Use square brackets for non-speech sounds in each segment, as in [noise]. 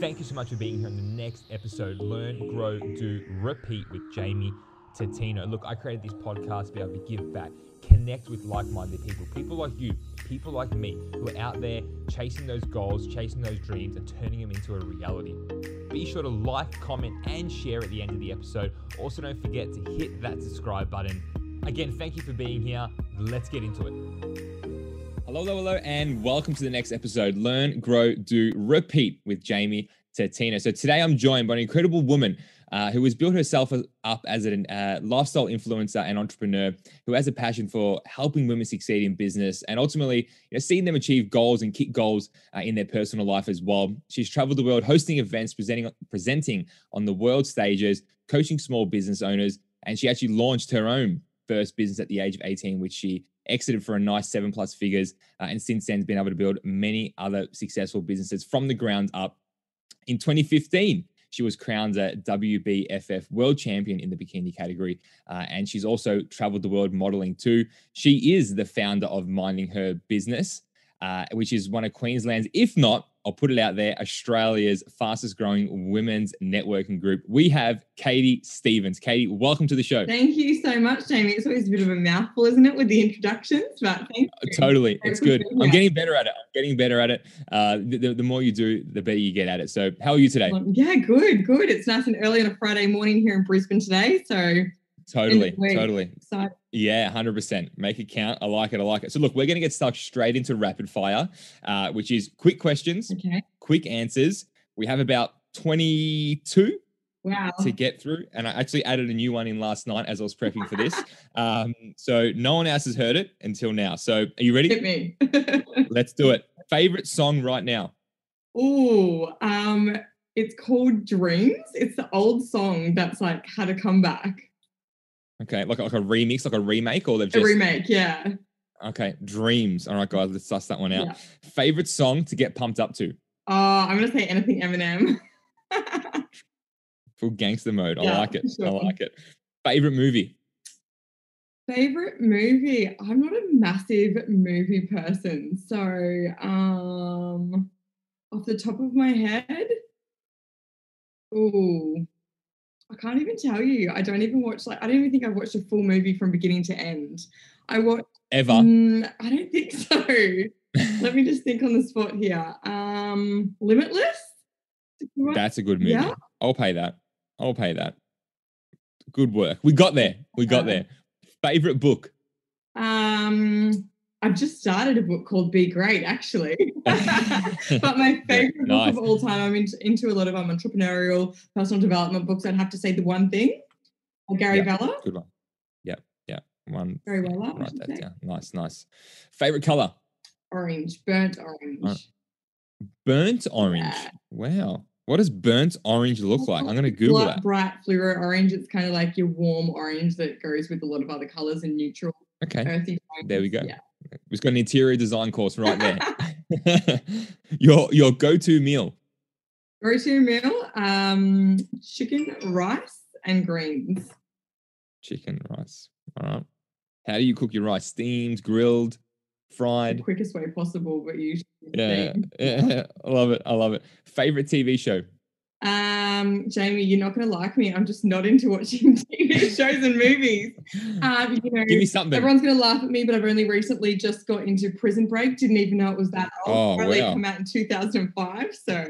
thank you so much for being here on the next episode Learn, Grow, Do, Repeat with Jamie Tatino. Look, I created this podcast to be able to give back, connect with like minded people, people like you, people like me, who are out there chasing those goals, chasing those dreams, and turning them into a reality. Be sure to like, comment, and share at the end of the episode. Also, don't forget to hit that subscribe button. Again, thank you for being here. Let's get into it. Hello, hello, hello, and welcome to the next episode Learn, Grow, Do, Repeat with Jamie Tatino. So today I'm joined by an incredible woman uh, who has built herself up as a uh, lifestyle influencer and entrepreneur who has a passion for helping women succeed in business and ultimately you know, seeing them achieve goals and kick goals uh, in their personal life as well. She's traveled the world hosting events, presenting, presenting on the world stages, coaching small business owners, and she actually launched her own first business at the age of 18, which she exited for a nice seven plus figures, uh, and since then has been able to build many other successful businesses from the ground up. In 2015, she was crowned a WBFF world champion in the bikini category, uh, and she's also traveled the world modeling too. She is the founder of Minding Her Business, uh, which is one of Queensland's, if not I'll put it out there Australia's fastest growing women's networking group. We have Katie Stevens. Katie, welcome to the show. Thank you so much, Jamie. It's always a bit of a mouthful, isn't it, with the introductions? But thank you. Uh, totally. It's good. I'm getting better at it. I'm getting better at it. Uh, the, the, more you do, the better you get at it. So, how are you today? Yeah, good, good. It's nice and early on a Friday morning here in Brisbane today. So, Totally, totally. Excited. Yeah, 100%. Make it count. I like it. I like it. So, look, we're going to get stuck straight into rapid fire, uh, which is quick questions, okay. quick answers. We have about 22 wow. to get through. And I actually added a new one in last night as I was prepping for this. [laughs] um, so, no one else has heard it until now. So, are you ready? Hit me. [laughs] Let's do it. Favorite song right now? Oh, um, it's called Dreams. It's the old song that's like had a comeback. Okay, like like a remix, like a remake, or they've just a remake, yeah. Okay, Dreams. All right, guys, let's suss that one out. Yeah. Favorite song to get pumped up to? Uh, I'm gonna say anything Eminem. [laughs] Full gangster mode. I like it. Sure. I like it. Favorite movie? Favorite movie? I'm not a massive movie person, so um, off the top of my head, oh, I can't even tell you. I don't even watch like I don't even think I've watched a full movie from beginning to end. I watched ever. Mm, I don't think [laughs] so. Let me just think on the spot here. Um, Limitless. That's a good movie. Yeah. I'll pay that. I'll pay that. Good work. We got there. We got there. Favorite book. Um, I've just started a book called Be Great, actually. [laughs] [laughs] but my favorite yeah, nice. book of all time, I'm into, into a lot of um, entrepreneurial, personal development books. I'd have to say the one thing, Gary yep, Vella. Good one. Yeah, yeah. One. Very well. Write that down. Nice, nice. Favorite color? Orange, burnt orange. Burnt orange. Yeah. Wow. What does burnt orange look like? I'm going to Google Bright, that. Bright fluoro orange. It's kind of like your warm orange that goes with a lot of other colors and neutral. Okay. Earthy there we go. Yeah. We've got an interior design course right there. [laughs] your your go-to meal. Go-to meal, um, chicken, rice, and greens. Chicken, rice. All right. How do you cook your rice? Steamed, grilled, fried? The quickest way possible, but usually. Yeah, yeah, [laughs] I love it. I love it. Favorite TV show? Um, Jamie, you're not going to like me. I'm just not into watching [laughs] TV shows and movies. Um, you know, Give me something. Everyone's going to laugh at me, but I've only recently just got into Prison Break. Didn't even know it was that old. Oh, wow. came out in 2005. So,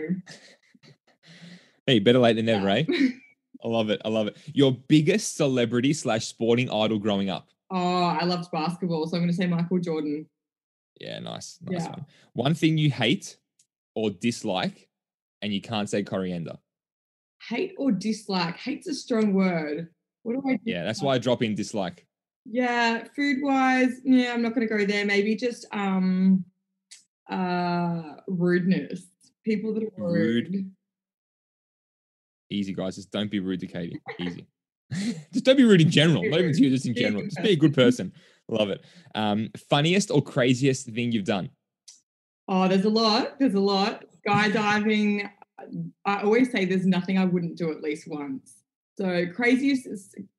hey, better late than never, yeah. eh? I love it. I love it. Your biggest celebrity slash sporting idol growing up? Oh, I loved basketball, so I'm going to say Michael Jordan. Yeah, nice, nice yeah. one. One thing you hate or dislike, and you can't say coriander hate or dislike. Hate's a strong word. What do I do? Yeah, that's why I drop in dislike. Yeah, food wise, yeah, I'm not gonna go there. Maybe just um uh rudeness. People that are rude. rude. Easy guys, just don't be rude to Katie. Easy. [laughs] just don't be rude in general. Not even to you, just in general. Just be a good person. Love it. Um, funniest or craziest thing you've done? Oh, there's a lot. There's a lot. Skydiving, I always say there's nothing I wouldn't do at least once. So craziest,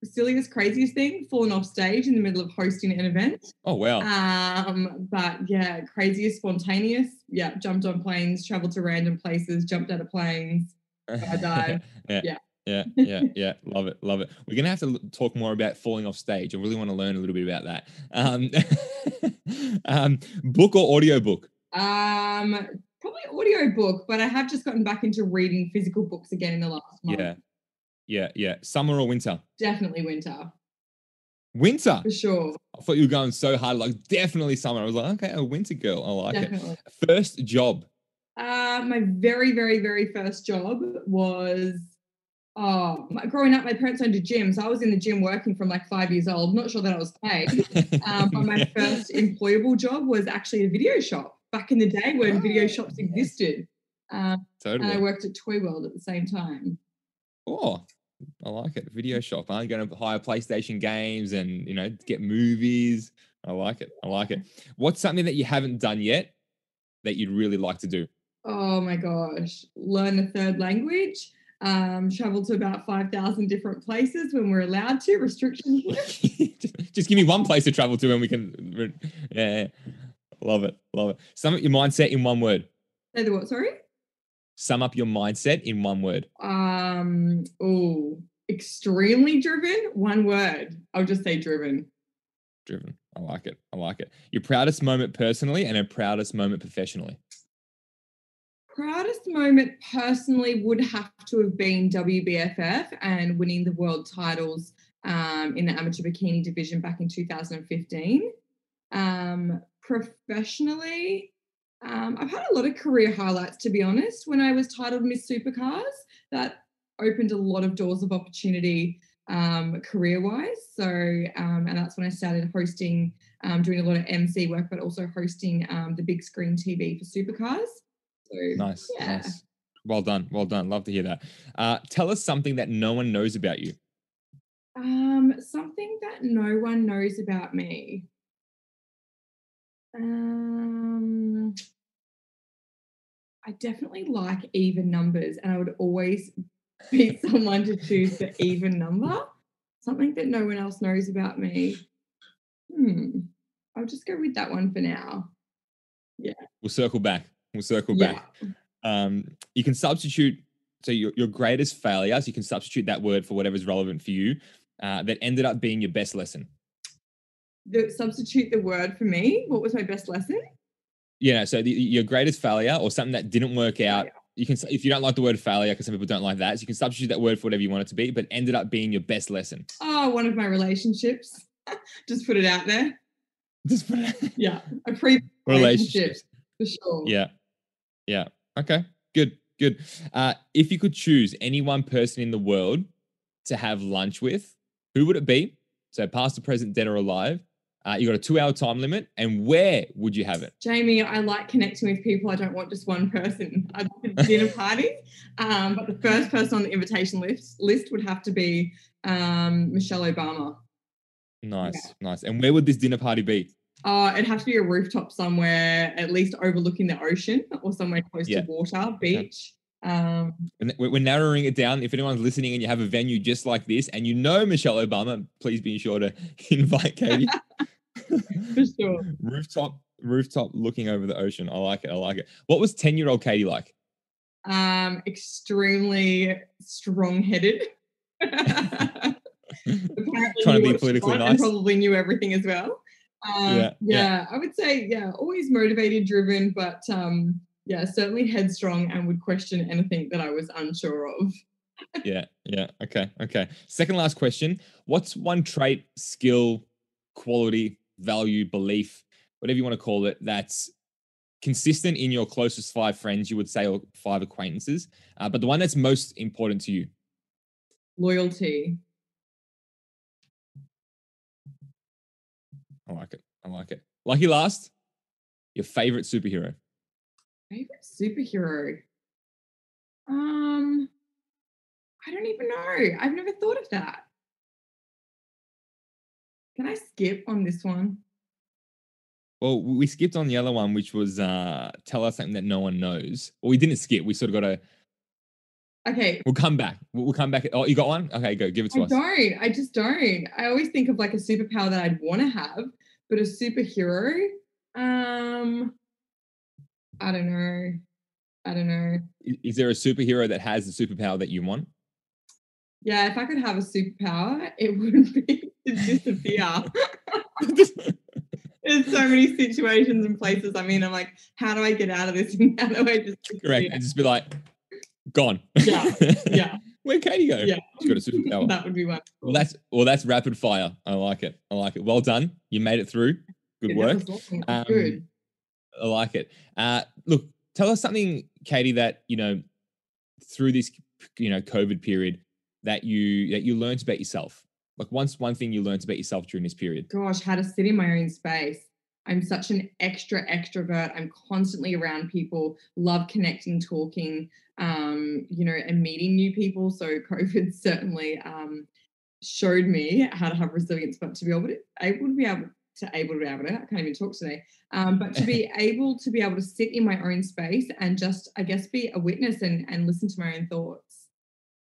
silliest, craziest thing, fallen off stage in the middle of hosting an event. Oh wow. Um, but yeah, craziest, spontaneous. Yeah, jumped on planes, traveled to random places, jumped out of planes, [laughs] dive. yeah. yeah. Yeah, yeah, yeah. love it, love it. We're gonna have to talk more about falling off stage. I really want to learn a little bit about that. Um, [laughs] um book or audio book? Um, probably audio book, but I have just gotten back into reading physical books again in the last month. Yeah, yeah, yeah. Summer or winter? Definitely winter. Winter for sure. I thought you were going so hard, like definitely summer. I was like, okay, a winter girl. I like definitely. it. First job. Uh, my very, very, very first job was oh, my, growing up, my parents owned a gym, so I was in the gym working from like five years old. Not sure that I was paid, [laughs] um, but my first employable job was actually a video shop back in the day when oh, video shops existed. Um, totally. And I worked at Toy World at the same time. Oh, I like it. Video shop. I'm going to hire PlayStation games and you know get movies. I like it. I like it. What's something that you haven't done yet that you'd really like to do? Oh my gosh, learn a third language. Um, travel to about five thousand different places when we're allowed to. Restrictions. [laughs] Just give me one place to travel to, and we can. Yeah, love it, love it. Sum up your mindset in one word. Say the what? Sorry sum up your mindset in one word? Um, oh, extremely driven. One word. I'll just say driven. Driven. I like it. I like it. Your proudest moment personally and a proudest moment professionally. Proudest moment personally would have to have been WBFF and winning the world titles um, in the amateur bikini division back in 2015. Um, professionally, um, I've had a lot of career highlights, to be honest. When I was titled Miss Supercars, that opened a lot of doors of opportunity um, career wise. So, um, and that's when I started hosting, um, doing a lot of MC work, but also hosting um, the big screen TV for supercars. So, nice, yeah. nice. Well done, well done. Love to hear that. Uh, tell us something that no one knows about you. Um, something that no one knows about me. Um, I definitely like even numbers, and I would always [laughs] beat someone to choose the even number. Something that no one else knows about me. Hmm. I'll just go with that one for now. Yeah. We'll circle back. We'll circle yeah. back. Um, you can substitute so your, your greatest failures, you can substitute that word for whatever's relevant for you. Uh, that ended up being your best lesson. The, substitute the word for me. What was my best lesson? Yeah. So the, your greatest failure or something that didn't work out. You can, if you don't like the word failure, because some people don't like that, so you can substitute that word for whatever you want it to be, but ended up being your best lesson. Oh, one of my relationships. [laughs] Just put it out there. Just put it. Out. yeah, a pre [laughs] relationship for sure. Yeah, yeah. Okay, good, good. Uh, if you could choose any one person in the world to have lunch with, who would it be? So, past, or present, dead or alive, uh, you got a two hour time limit. And where would you have it? Jamie, I like connecting with people. I don't want just one person. I like a dinner party. Um, but the first person on the invitation list, list would have to be um, Michelle Obama. Nice, yeah. nice. And where would this dinner party be? Uh, it'd have to be a rooftop somewhere, at least overlooking the ocean or somewhere close yeah. to water, beach. Um, we're narrowing it down. If anyone's listening and you have a venue just like this and you know Michelle Obama, please be sure to [laughs] invite Katie. [laughs] For sure. Rooftop, rooftop looking over the ocean. I like it. I like it. What was 10 year old Katie like? Um, extremely strong headed. [laughs] Trying to be politically nice. probably knew everything as well. Um, yeah, yeah, yeah, I would say, yeah, always motivated, driven, but um, yeah, certainly headstrong and would question anything that I was unsure of. yeah, yeah. Okay, okay. Second last question. What's one trait, skill, quality, value, belief, whatever you want to call it, that's consistent in your closest five friends, you would say, or five acquaintances, uh, but the one that's most important to you? Loyalty. I like it. I like it. Lucky last, your favorite superhero. Favorite superhero? Um, I don't even know. I've never thought of that. Can I skip on this one? Well, we skipped on the other one, which was uh, tell us something that no one knows. Well, we didn't skip. We sort of got to Okay. We'll come back. We'll come back. Oh, you got one? Okay, go. Give it to I us. I don't. I just don't. I always think of like a superpower that I'd want to have, but a superhero. Um, I don't know. I don't know. Is there a superhero that has the superpower that you want? Yeah, if I could have a superpower, it [laughs] wouldn't be to disappear. [laughs] There's so many situations and places I'm in. I'm like, how do I get out of this? And how do I just correct and just be like, gone. Yeah, yeah. [laughs] Where'd Katie go? Yeah, she's got a superpower. that would be wonderful. Well, that's well, that's rapid fire. I like it. I like it. Well done. You made it through. Good Yeah, work. awesome. Um, Good. I like it. Uh, look, tell us something, Katie, that you know through this you know COVID period that you that you learned about yourself. Like once one thing you learned about yourself during this period. Gosh, how to sit in my own space. I'm such an extra extrovert. I'm constantly around people, love connecting, talking, um, you know, and meeting new people. So [laughs] COVID certainly um, showed me how to have resilience, but to be able to able to be able to able to be able to, I can't even talk today. Um, but to be [laughs] able to be able to sit in my own space and just, I guess, be a witness and and listen to my own thoughts.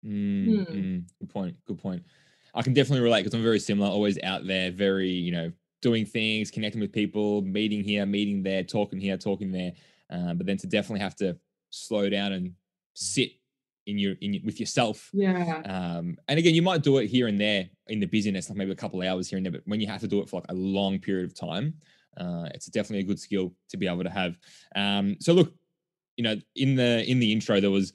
Mm, Hmm. mm, good point. Good point. I can definitely relate because I'm very similar. Always out there, very you know doing things, connecting with people, meeting here, meeting there, talking here, talking there. Um, but then to definitely have to slow down and sit in your in with yourself. Yeah. Um, and again, you might do it here and there in the busyness, like maybe a couple of hours here and there. But when you have to do it for like a long period of time, uh, it's definitely a good skill to be able to have. Um, so look, you know, in the in the intro there was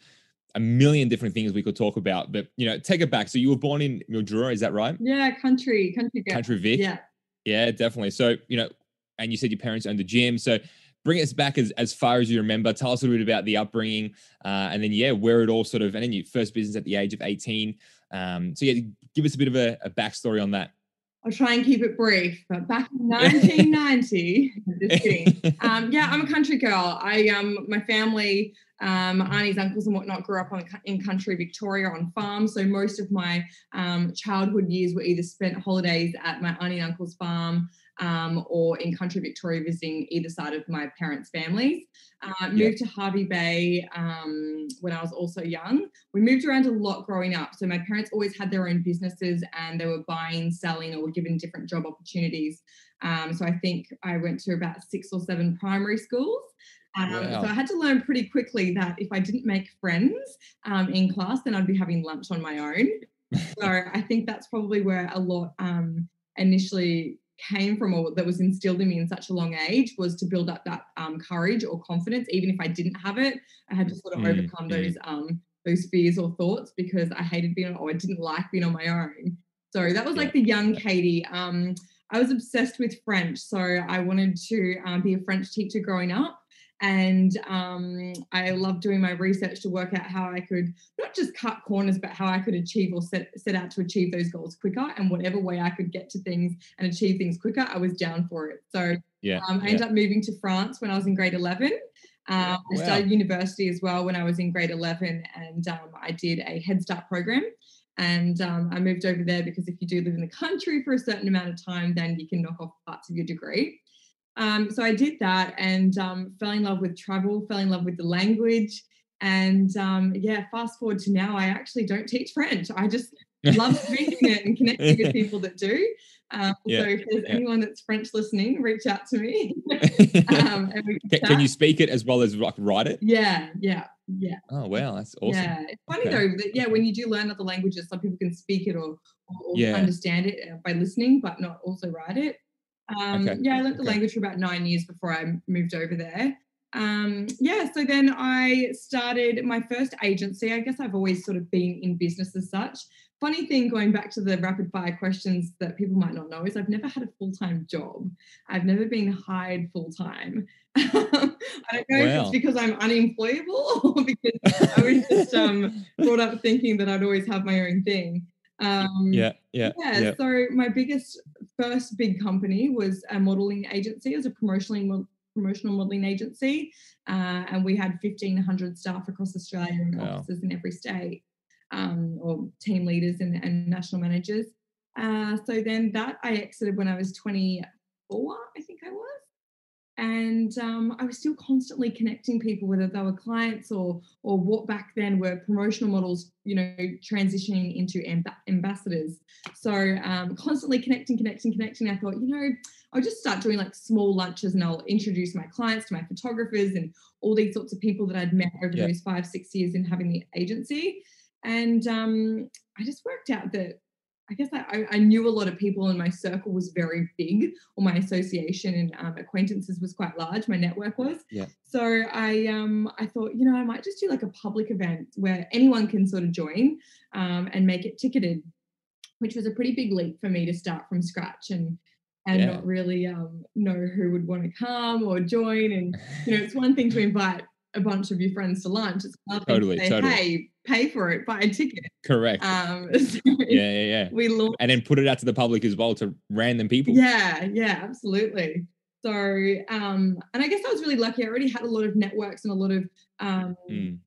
a million different things we could talk about, but you know, take it back. So you were born in Mildura, is that right? Yeah, country, country girl. Country Vic. Yeah. Yeah, definitely. So, you know, and you said your parents owned the gym. So bring us back as, as far as you remember. Tell us a little bit about the upbringing. Uh, and then, yeah, where it all sort of, and then your first business at the age of 18. Um, so, yeah, give us a bit of a, a backstory on that. I'll try and keep it brief. But back in 1990, [laughs] just kidding. [laughs] Um, yeah, I'm a country girl. I um, my family, um, aunties, uncles, and whatnot, grew up on in country Victoria on farms. So most of my um, childhood years were either spent holidays at my auntie and uncle's farm. Um, or in country Victoria, visiting either side of my parents' families. Uh, moved to Hervey Bay um, when I was also young. We moved around a lot growing up. So my parents always had their own businesses and they were buying, selling, or were given different job opportunities. Um, so I think I went to about six or seven primary schools. Um, Wow. So I had to learn pretty quickly that if I didn't make friends um, in class, then I'd be having lunch on my own. so [laughs] I think that's probably where a lot um, initially came from or that was instilled in me in such a long age was to build up that um, courage or confidence even if i didn't have it i had to sort of Mm, overcome mm. those um those fears or thoughts because i hated being or i didn't like being on my own so that was like the young katie um i was obsessed with french so i wanted to um, be a french teacher growing up and um, I loved doing my research to work out how I could not just cut corners, but how I could achieve or set, set out to achieve those goals quicker. And whatever way I could get to things and achieve things quicker, I was down for it. So Yeah. um, I yeah. ended up moving to France when I was in grade 11. Um, I started university as well when I was in grade 11, and um, I did a Head Start program. And um, I moved over there because if you do live in the country for a certain amount of time, then you can knock off parts of your degree. Um, so I did that and um, fell in love with travel, fell in love with the language. And um, yeah, fast forward to now, I actually don't teach French. I just [laughs] love speaking it and connecting with [laughs] people that do. Um, Yeah, So if there's yeah. anyone that's French listening, reach out to me. [laughs] um, can can, can you speak it as well as like write it? Yeah, yeah, yeah. Oh, wow. That's awesome. Yeah, it's funny Okay. though that yeah, when you do learn other languages, some people can speak it or, or Yeah. understand it uh, by listening, but not also write it. Um, Okay, Yeah, I learned the okay. language for about nine years before I moved over there. Um, yeah, so then I started my first agency. I guess I've always sort of been in business as such. Funny thing, going back to the rapid fire questions that people might not know, is I've never had a full time job. I've never been hired full time. [laughs] I don't know if it's because I'm unemployable [laughs] or because I was just um, brought up thinking that I'd always have my own thing. Um, Yeah. Yeah. yeah, Yeah. So my biggest first big company was a modeling agency. as a promotional promotional modeling agency, uh, and we had fifteen hundred staff across Australia and Wow. offices in every state, um, or team leaders and, and national managers. Uh, so then that I exited when I was twenty four, I think I was. And um, I was still constantly connecting people, whether they were clients or or what back then were promotional models, you know, transitioning into amb- ambassadors. So um, constantly connecting, connecting, connecting. I thought, you know, I'll just start doing like small lunches and I'll introduce my clients to my photographers and all these sorts of people that I'd met over yeah. those five, six years in having the agency. And um, I just worked out that I guess I, I, knew a lot of people and my circle was very big, or my association and um, acquaintances was quite large. My network was. Yeah. So I um I thought you know I might just do like a public event where anyone can sort of join um, and make it ticketed, which was a pretty big leap for me to start from scratch and and yeah. not really um, know who would want to come or join. And you know it's one thing to [laughs] invite a bunch of your friends to lunch. It's another totally, to say, totally. hey, pay for it, buy a ticket. Correct. Um, [laughs] so yeah, yeah, yeah. We launched, and then put it out to the public as well to random people. Yeah, yeah, absolutely. So, um, and I guess I was really lucky. I already had a lot of networks and a lot of um, mm.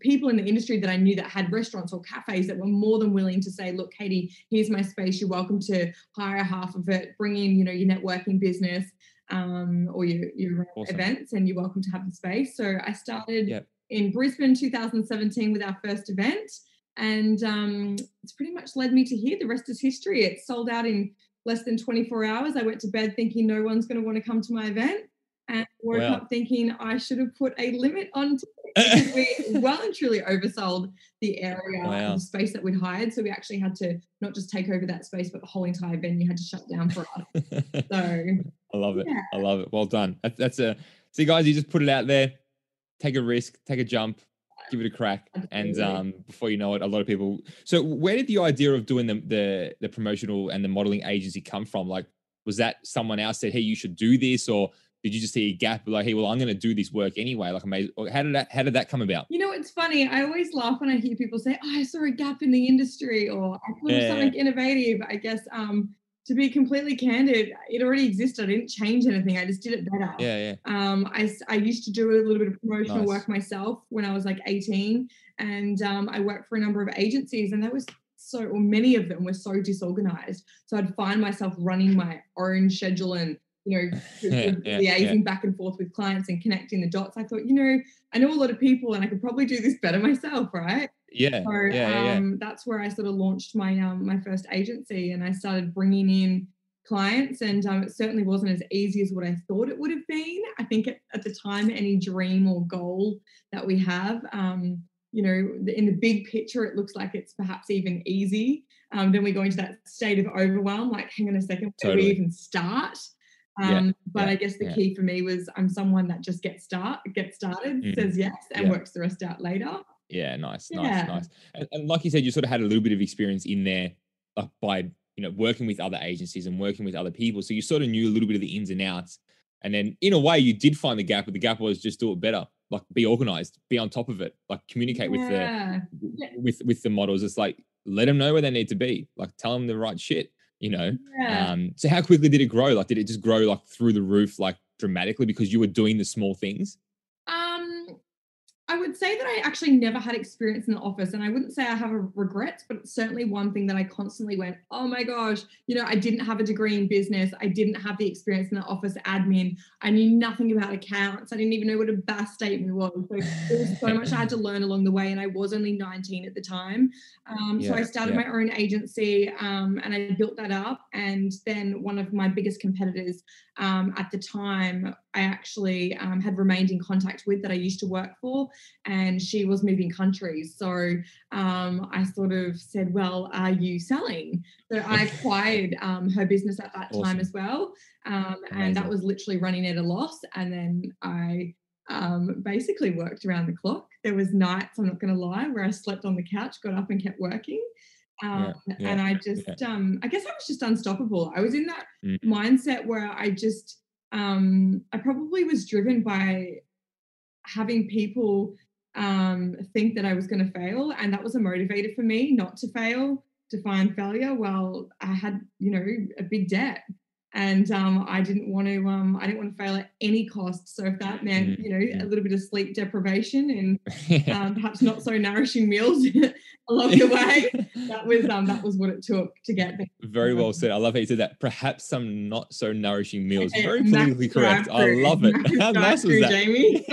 people in the industry that I knew that had restaurants or cafes that were more than willing to say, "Look, Katie, here's my space. You're welcome to hire half of it. Bring in, you know, your networking business." um, or your, your awesome. events, and you're welcome to have the space. So I started yep. In Brisbane 2017 with our first event, and um, it's pretty much led me to here. The rest is history. It sold out in less than 24 hours. I went to bed thinking no one's going to want to come to my event, and woke wow. up thinking I should have put a limit on because we [laughs] well and truly oversold the area wow. the space that we'd hired. So we actually had to not just take over that space, but the whole entire venue had to shut down for us. [laughs] so I love it. Yeah. I love it. Well done. That's, that's a see, guys. You just put it out there, take a risk, take a jump, give it a crack, and um, before you know it, a lot of people. So where did the idea of doing the the, the promotional and the modeling agency come from? Like, was that someone else said, "Hey, you should do this," or did you just see a gap like hey well i'm going to do this work anyway like amazing how did that how did that come about you know it's funny i always laugh when i hear people say oh i saw a gap in the industry or i thought yeah. of something innovative i guess um to be completely candid it already existed i didn't change anything i just did it better yeah yeah um i, I used to do a little bit of promotional nice. work myself when i was like 18 and um, i worked for a number of agencies and that was so or many of them were so disorganized so i'd find myself running my own schedule and you know, [laughs] yeah, yeah, liaising yeah. back and forth with clients and connecting the dots. I thought, you know, I know a lot of people and I could probably do this better myself, right? Yeah. So yeah, um, that's where I sort of launched my um, my first agency and I started bringing in clients and um, it certainly wasn't as easy as what I thought it would have been. I think at, at the time, any dream or goal that we have, um, you know, in the big picture, it looks like it's perhaps even easy. Um, then we go into that state of overwhelm, like, hang on a second, where totally. do we even start? Um, yeah, but yeah, I guess the yeah. key for me was I'm someone that just gets start gets started, mm. says yes, and works the rest out later. Yeah, nice, nice, nice. And, and, like you said, you sort of had a little bit of experience in there uh, by you know working with other agencies and working with other people, so you sort of knew a little bit of the ins and outs. And then in a way, you did find the gap, but the gap was just do it better, like be organized, be on top of it, like communicate with the with with the models. It's like let them know where they need to be, like tell them the right shit you know? Yeah. um so how quickly did it grow? Like did it just grow like through the roof like dramatically because you were doing the small things I would say that I actually never had experience in the office, and I wouldn't say I have a regrets, but it's certainly one thing that I constantly went, "Oh my gosh, you know, I didn't have a degree in business. I didn't have the experience in the office admin. I knew nothing about accounts. I didn't even know what a BAS statement was. So there was so much I had to learn along the way, and I was only 19 at the time. Um, yeah, so I started yeah. my own agency, um, and I built that up. And then one of my biggest competitors um, at the time, I actually um, had remained in contact with that I used to work for and she was moving countries. So um, I sort of said, Well, are you selling? So I [laughs] acquired um, her business at that awesome. time as well. Um, and that was literally running at a loss. And then I um, basically worked around the clock. There was nights, I'm not going to lie, where I slept on the couch, got up and kept working. Um, yeah, yeah, and I just, yeah. um, I guess I was just unstoppable. I was in that mm. mindset where I just, um, I probably was driven by having people um, think that I was going to fail. And that was a motivator for me not to fail, to find failure. Well, I had, you know, a big debt. And um, I didn't want to. Um, I didn't want to fail at any cost. So if that meant, mm, you know, a little bit of sleep deprivation and [laughs] um, perhaps not so nourishing meals [laughs] along the way. that was [laughs] um that was what it took to get there. Very well said. I love how you said that. Perhaps some not so nourishing meals. Very politically correct. I love it. How nice was that, Jamie?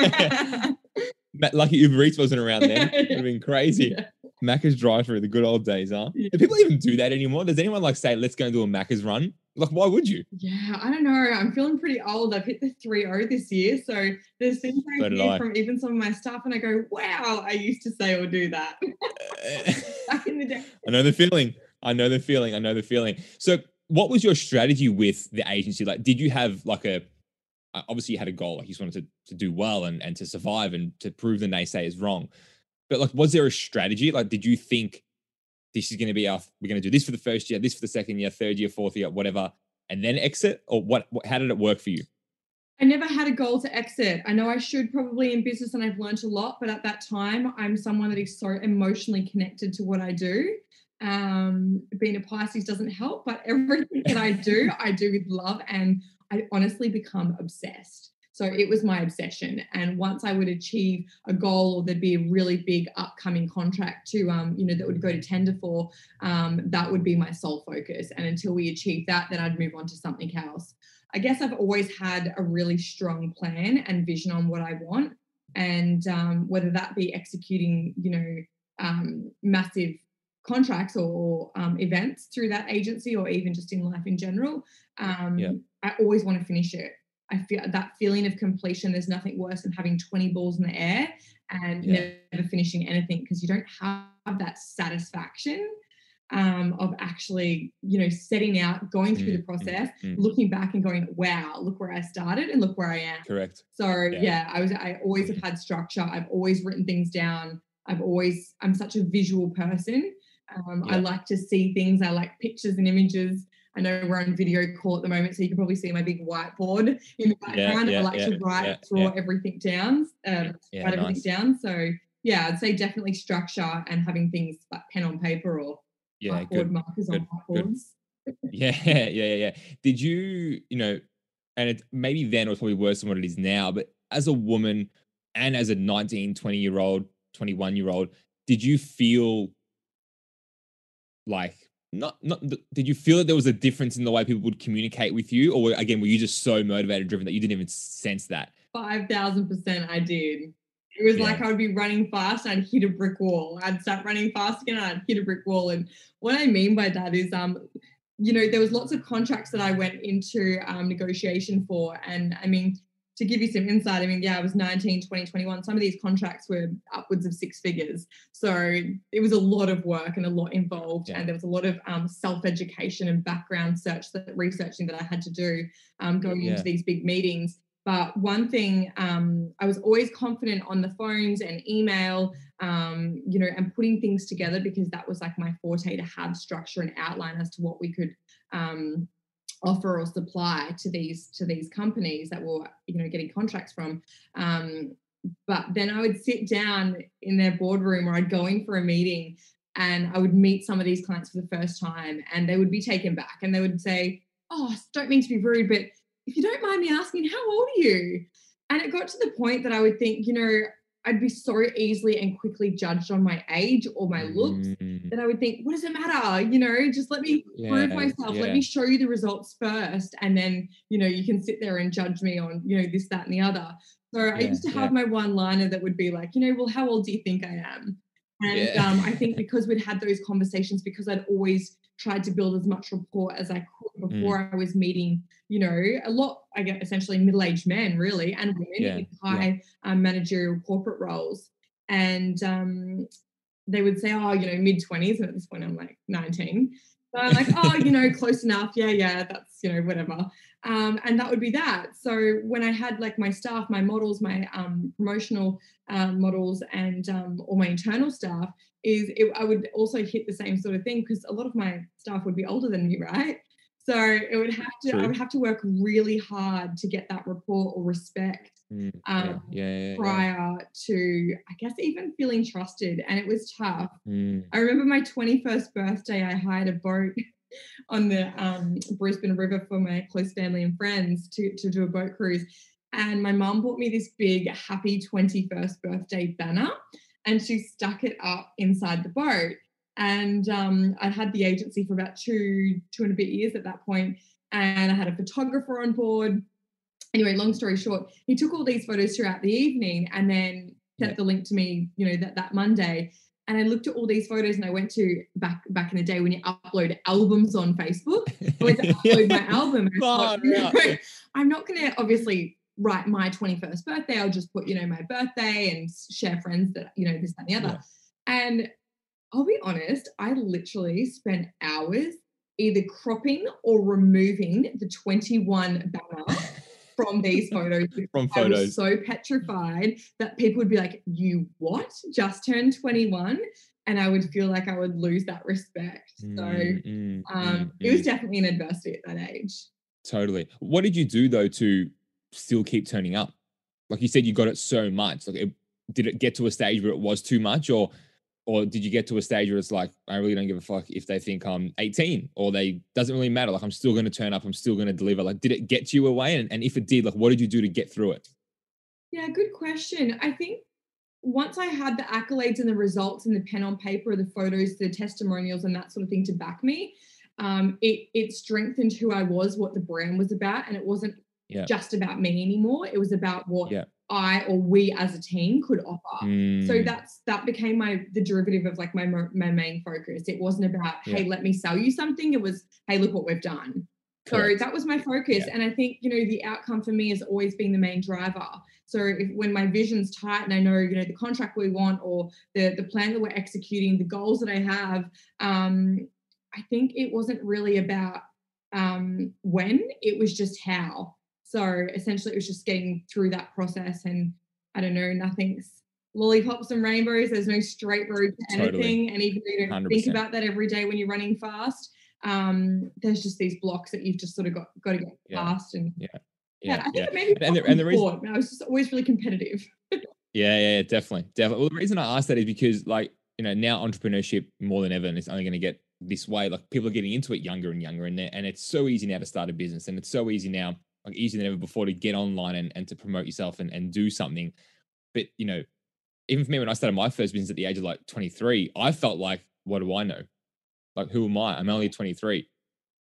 Lucky Uber Eats wasn't around then. It would have been crazy. Yeah. Macca's drive through the good old days, huh? Yeah. Do people even do that anymore? Does anyone like say, let's go and do a Macca's run? Like, why would you? Yeah, I don't know. I'm feeling pretty old. I've hit the 3 0 this year. So there's things I so hear from even some of my staff, and I go, wow, I used to say or do that [laughs] back in the day. [laughs] I know the feeling. I know the feeling. I know the feeling. So, what was your strategy with the agency? Like, did you have like a uh, obviously you had a goal, like you just wanted to, to do well and, and to survive and to prove the naysayers wrong. But like, was there a strategy? Like, did you think this is going to be our, we're going to do this for the first year, this for the second year, third year, fourth year, whatever, and then exit? Or what, what how did it work for you? I never had a goal to exit. I know I should probably in business and I've learned a lot, but at that time, I'm someone that is so emotionally connected to what I do. Um, being a Pisces doesn't help, but [laughs] everything that I do, I do with love and I honestly become obsessed. So it was my obsession. And once I would achieve a goal or there'd be a really big upcoming contract to, um, you know, that would go to tender for, um, that would be my sole focus. And until we achieve that, then I'd move on to something else. I guess I've always had a really strong plan and vision on what I want. And um, whether that be executing, you know, um, massive contracts or um, events through that agency or even just in life in general um, yeah. i always want to finish it i feel that feeling of completion there's nothing worse than having 20 balls in the air and yeah. never finishing anything because you don't have that satisfaction um, of actually, you know, setting out, going through mm, the mm, process, mm, mm. looking back and going, wow, look where I started and look where I am. Correct. So yeah. yeah, I was I always have had structure. I've always written things down. I've always, I'm such a visual person. Um, yeah. I like to see things. I like pictures and images. I know we're on video call at the moment, so you can probably see my big whiteboard in the background. Yeah, yeah, I like to write, draw everything down, um, write everything nice. down. So yeah, I'd say definitely structure and having things like pen on paper or yeah, good, markers good, on whiteboards. yeah, [laughs] yeah, yeah, yeah. Did you, you know, and it maybe then it was probably worse than what it is now, but as a woman and as a 19, 20 year old, 21 year old, did you feel like not not did you feel that there was a difference in the way people would communicate with you? Or again were you just so motivated driven that you didn't even sense that? 5000% i did. It was yeah. like i would be running fast i'd hit a brick wall. I'd start running fast again i'd hit a brick wall. And what i mean by that is um you know there was lots of contracts that i went into um, negotiation for. And i mean to give you some insight, I mean, yeah, I was 19, 20, 21. Some of these contracts were upwards of six figures. So it was a lot of work and a lot involved. Yeah. And there was a lot of um, self education and background search, that researching that I had to do um, going yeah. into these big meetings. But one thing, um, I was always confident on the phones and email, um, you know, and putting things together because that was like my forte to have structure and outline as to what we could um, offer or supply to these to these companies that were you know getting contracts from. Um, but then i would sit down in their boardroom or i'd go in for a meeting and i would meet some of these clients for the first time and they would be taken back and they would say oh don't mean to be rude but if you don't mind me asking how old are you? And it got to the point that i would think you know I'd be so easily and quickly judged on my age or my looks mm. that I would think, what does it matter? You know, just let me yeah, prove myself. Yeah. Let me show you the results first. And then, you know, you can sit there and judge me on, you know, this, that, and the other. So yeah, I used to have my one liner that would be like, you know, well, how old do you think I am? And um, I think because we'd had those conversations, because I'd always tried to build as much rapport as I could mm. before mm. I was meeting, you know, a lot, I guess, essentially middle aged men, really, and women yeah. in high yeah. um, managerial corporate roles. And um, they would say, oh, you know, mid 20s. And at this point, I'm like 19. So I'm like, oh, you know, [laughs] close enough. Yeah, yeah, that's, you know, whatever. Um, and that would be that. So when I had like my staff, my models, my um, promotional um, models, and um, all my internal staff, is it, I would also hit the same sort of thing because a lot of my staff would be older than me, [laughs] right? So it would have to, True. I would have to work really hard to get that rapport or respect mm, um, yeah, yeah, yeah, prior to, I guess, even feeling trusted. And it was tough. Mm. I remember my 21st birthday, I hired a boat [laughs] on the um, Brisbane River for my close family and friends to, to do a boat cruise. And my mum bought me this big happy 21st birthday banner and she stuck it up inside the boat. And um, I had the agency for about two, two and a bit years at that point, and I had a photographer on board. Anyway, long story short, he took all these photos throughout the evening and then sent the link to me, you know, that, that Monday. And I looked at all these photos and I went to back back in the day when you upload albums on Facebook. I went [laughs] to upload my album. thought, [laughs] no, I'm not gonna obviously write my 21st birthday. I'll just put, you know, my birthday and share friends that, you know, this, that, and the other. Yeah. And I'll be honest, I literally spent hours either cropping or removing the 21 banner [laughs] from these photos. from photos. I was so petrified that people would be like, You what? Just turned 21? And I would feel like I would lose that respect. So mm, mm, um, mm, it was mm. definitely an adversity at that age. Totally. What did you do though to still keep turning up? Like you said, you got it so much. Like, it, did it get to a stage where it was too much, or or did you get to a stage where it's like I really don't give a fuck if they think I'm 18 or they doesn't really matter. Like I'm still going to turn up. I'm still going to deliver. Like, did it get you away? And, and if it did, like, what did you do to get through it? Yeah, good question. I think once I had the accolades and the results and the pen on paper, the photos, the testimonials, and that sort of thing to back me, um, it it strengthened who I was, what the brand was about, and it wasn't yeah. just about me anymore. It was about what yeah. I or we as a team could offer. Mm. So that's that became my the derivative of like my my main focus. It wasn't about yeah. hey, let me sell you something. It was hey, look what we've done. Correct. So that was my focus, and I think you know the outcome for me has always been the main driver. So if, when my vision's tight and I know you know the contract we want or the the plan that we're executing, the goals that I have, um, I think it wasn't really about um, when, it was just how. So essentially, it was just getting through that process. And I don't know, nothing's lollipops and rainbows. There's no straight road to totally. anything. And even though you don't 100%. think about that every day when you're running fast, um, there's just these blocks that you've just sort of got got to get yeah. past. And yeah, yeah, yeah. I think yeah. maybe and, the, and the reason I was just always really competitive. [laughs] yeah, yeah, definitely, definitely. Well, the reason I asked that is because like you know now entrepreneurship more than ever, and it's only going to get this way. Like people are getting into it younger and younger, and and it's so easy now to start a business, and it's so easy now like easier than ever before to get online and, and to promote yourself and, and do something. But you know, even for me, when I started my first business at the age of like 23, I felt like, what do I know? Like, who am I? I'm only 23.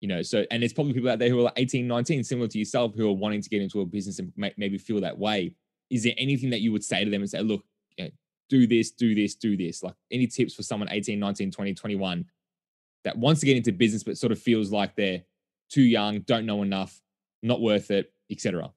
You know, so and there's probably people out there who are like 18, 19, similar to yourself, who are wanting to get into a business and may, maybe feel that way. Is there anything that you would say to them and say, look, you know, do this, do this, do this? Like any tips for someone 18, 19, 20, 21 that wants to get into business but sort of feels like they're too young, don't know enough, not worth it, etc.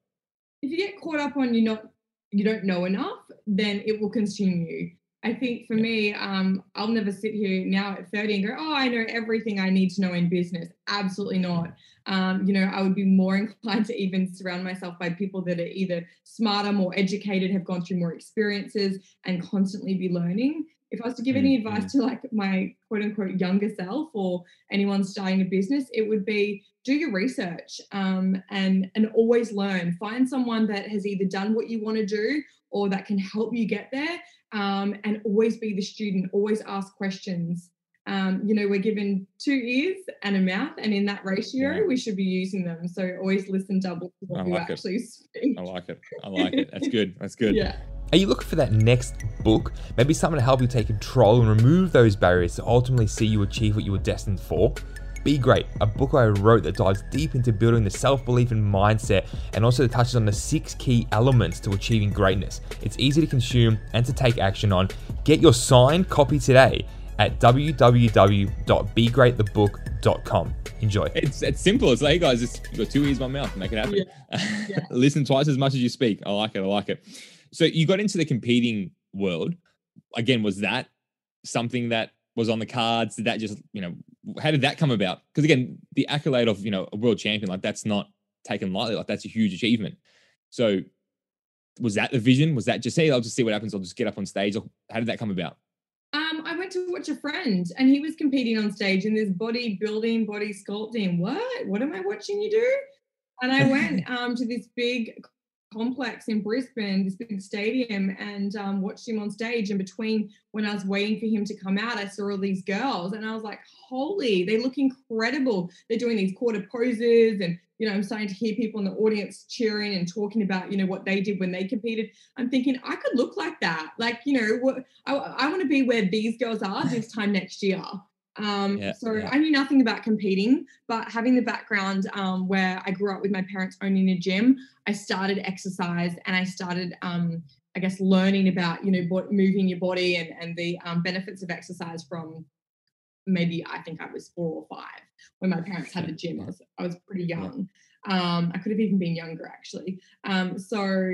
If you get caught up on you not you don't know enough, then it will consume you. I think for me, um, I'll never sit here now at 30 and go, oh, I know everything I need to know in business. Absolutely not. Um, you know, I would be more [laughs] inclined to even surround myself by people that are either smarter, more educated, have gone through more experiences, and constantly be learning if I was to give any mm-hmm. advice to like my quote unquote younger self or anyone starting a business, it would be do your research um, and and always learn. Find someone that has either done what you want to do or that can help you get there. Um, and always be the student. Always ask questions. Um, you know, we're given two ears and a mouth, and in that ratio, yeah. we should be using them. So always listen double to what I like you actually it. speak. I like it. I [laughs] like it. That's good. That's good. Yeah. Are you looking for that next book? Maybe something to help you take control and remove those barriers to ultimately see you achieve what you were destined for? Be Great, a book I wrote that dives deep into building the self belief and mindset and also touches on the six key elements to achieving greatness. It's easy to consume and to take action on. Get your signed copy today at www.begreatthebook.com. Enjoy. It's, it's simple. It's like, hey guys, just got two ears, one mouth. Make it happen. Yeah. [laughs] Yeah. Listen twice as much as you speak. I like it. I like it. So you got into the competing world. Again, was that something that was on the cards? Did that just, you know, how did that come about? Because again, the accolade of, you know, a world champion, like that's not taken lightly. Like that's a huge achievement. So was that the vision? Was that just, hey, I'll just see what happens. I'll just get up on stage. Or how did that come about? Um, I went to watch a friend and he was competing on stage in this body building, body sculpting. What? What am I watching you do? And I went [laughs] um, to this big complex in Brisbane, this big stadium, and um, watched him on stage. And between when I was waiting for him to come out, I saw all these girls, and I was like, "Holy, they look incredible! They're doing these quarter poses, and you know, I'm starting to hear people in the audience cheering and talking about, you know, what they did when they competed. I'm thinking I could look like that. Like, you know, what I, I want to be where these girls are this time next year. Um, yeah, so yeah. I knew nothing about competing, but having the background um, where I grew up with my parents owning a gym, I started exercise and I started, um, I guess, learning about you know moving your body and and the um, benefits of exercise from maybe I think I was four or five when my parents had the gym. I was I was pretty young. Um, I could have even been younger actually. Um, so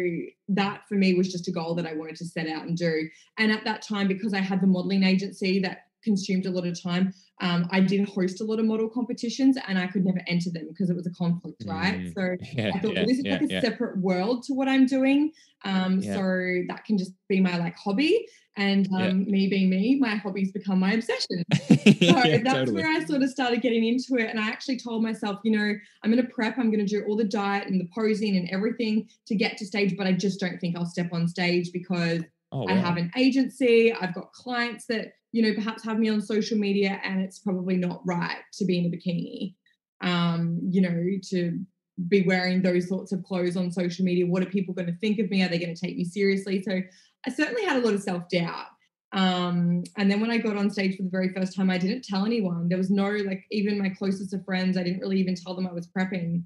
that for me was just a goal that I wanted to set out and do. And at that time, because I had the modeling agency that consumed a lot of time. Um, I did host a lot of model competitions and I could never enter them because it was a conflict, right? Mm, so [laughs] yeah, I thought yeah, well, this is yeah, like a separate world to what I'm doing. Um, so that can just be my like hobby. And um, me being me, my hobbies become my obsession. [laughs] so that's totally. where I sort of started getting into it. And I actually told myself, you know, I'm going to prep, I'm going to do all the diet and the posing and everything to get to stage, but I just don't think I'll step on stage because oh, wow. I have an agency, I've got clients that you know, perhaps have me on social media and it's probably not right to be in a bikini. Um, you know, to be wearing those sorts of clothes on social media. What are people going to think of me? Are they going to take me seriously? So I certainly had a lot of self doubt. Um, and then when I got on stage for the very first time, I didn't tell anyone. There was no, like, even my closest of friends, I didn't really even tell them I was prepping.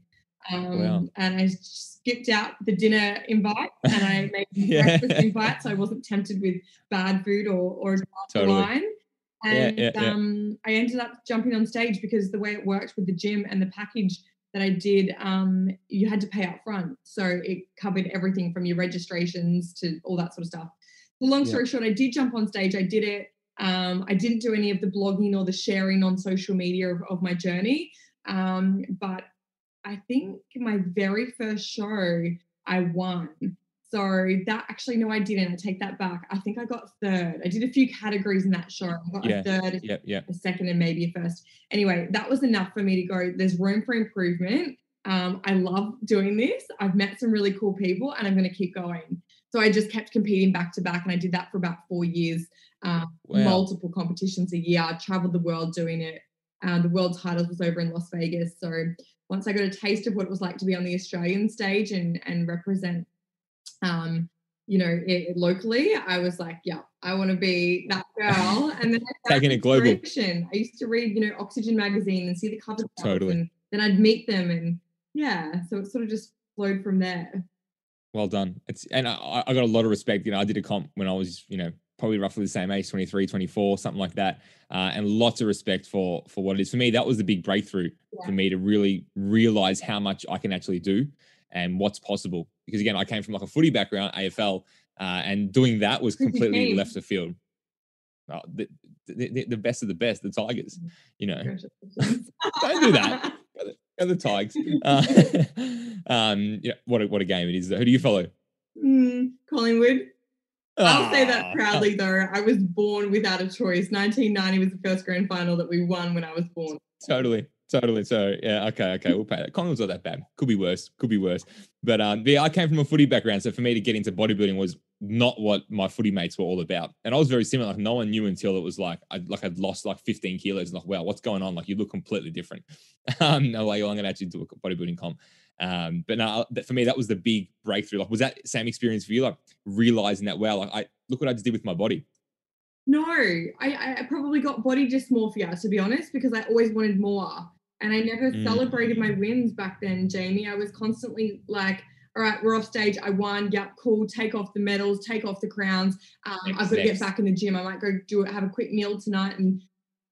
Um, wow. And I skipped out the dinner invite and I [laughs] made yeah. breakfast invites. So I wasn't tempted with bad food or, or totally. wine. And yeah, yeah, um, I ended up jumping on stage because the way it worked with the gym and the package that I did, um, you had to pay up front. So it covered everything from your registrations to all that sort of stuff. So long story short, I did jump on stage. I did it. Um, I didn't do any of the blogging or the sharing on social media of, of my journey. Um, but I think my very first show, I won. So that actually, no, I didn't. I take that back. I think I got third. I did a few categories in that show. I got yeah. a third, yeah, yeah. a second, and maybe a first. Anyway, that was enough for me to go. There's room for improvement. Um, I love doing this. I've met some really cool people, and I'm going to keep going. So I just kept competing back to back, and I did that for about four years. Um, wow. Multiple competitions a year. I traveled the world doing it. Uh, the world titles was over in Las Vegas. So once I got a taste of what it was like to be on the Australian stage and and represent, um, you know, it, locally, I was like, yeah, I want to be that girl. [laughs] And then taking it global. I used to read, you know, Oxygen magazine and see the covers. Totally. And then I'd meet them, and yeah, so it sort of just flowed from there. Well done. It's and I, I got a lot of respect. You know, I did a comp when I was, you know, probably roughly the same age 23 24 something like that. Uh, and lots of respect for for what it is. For me that was the big breakthrough yeah. for me to really realize how much i can actually do and what's possible. Because again i came from like a footy background afl uh, and doing that was [laughs] completely left of field. Uh, the, the, the, best of the best the tigers mm. you know. [laughs] Don't do that. [laughs] Go the tigers. Uh, um yeah what a, what a game it is who do you follow? Mm, collingwood I'll say that proudly, though. I was born without a choice. 1990 was the first grand final that we won when I was born. Totally. Totally. So yeah, okay, okay, we'll pay that. Collingwood's not that bad. Could be worse. Could be worse. But um, yeah, I came from a footy background, so for me to get into bodybuilding was not what my footy mates were all about. And I was very similar. Like no one knew until it was like I like I'd lost like 15 kilos. And like, wow, what's going on? Like you look completely different. [laughs] um, no, like oh, I'm gonna actually do a bodybuilding comp. Um, but now for me, that was the big breakthrough. Like, was that same experience for you? Like realizing that, wow, like I look what I just did with my body. No, I, I probably got body dysmorphia to be honest, because I always wanted more. And I never mm. celebrated my wins back then, Jamie. I was constantly like, all right, we're off stage. I won. Yep, cool. Take off the medals, take off the crowns. Um, I've got to get back in the gym. I might go do it, have a quick meal tonight and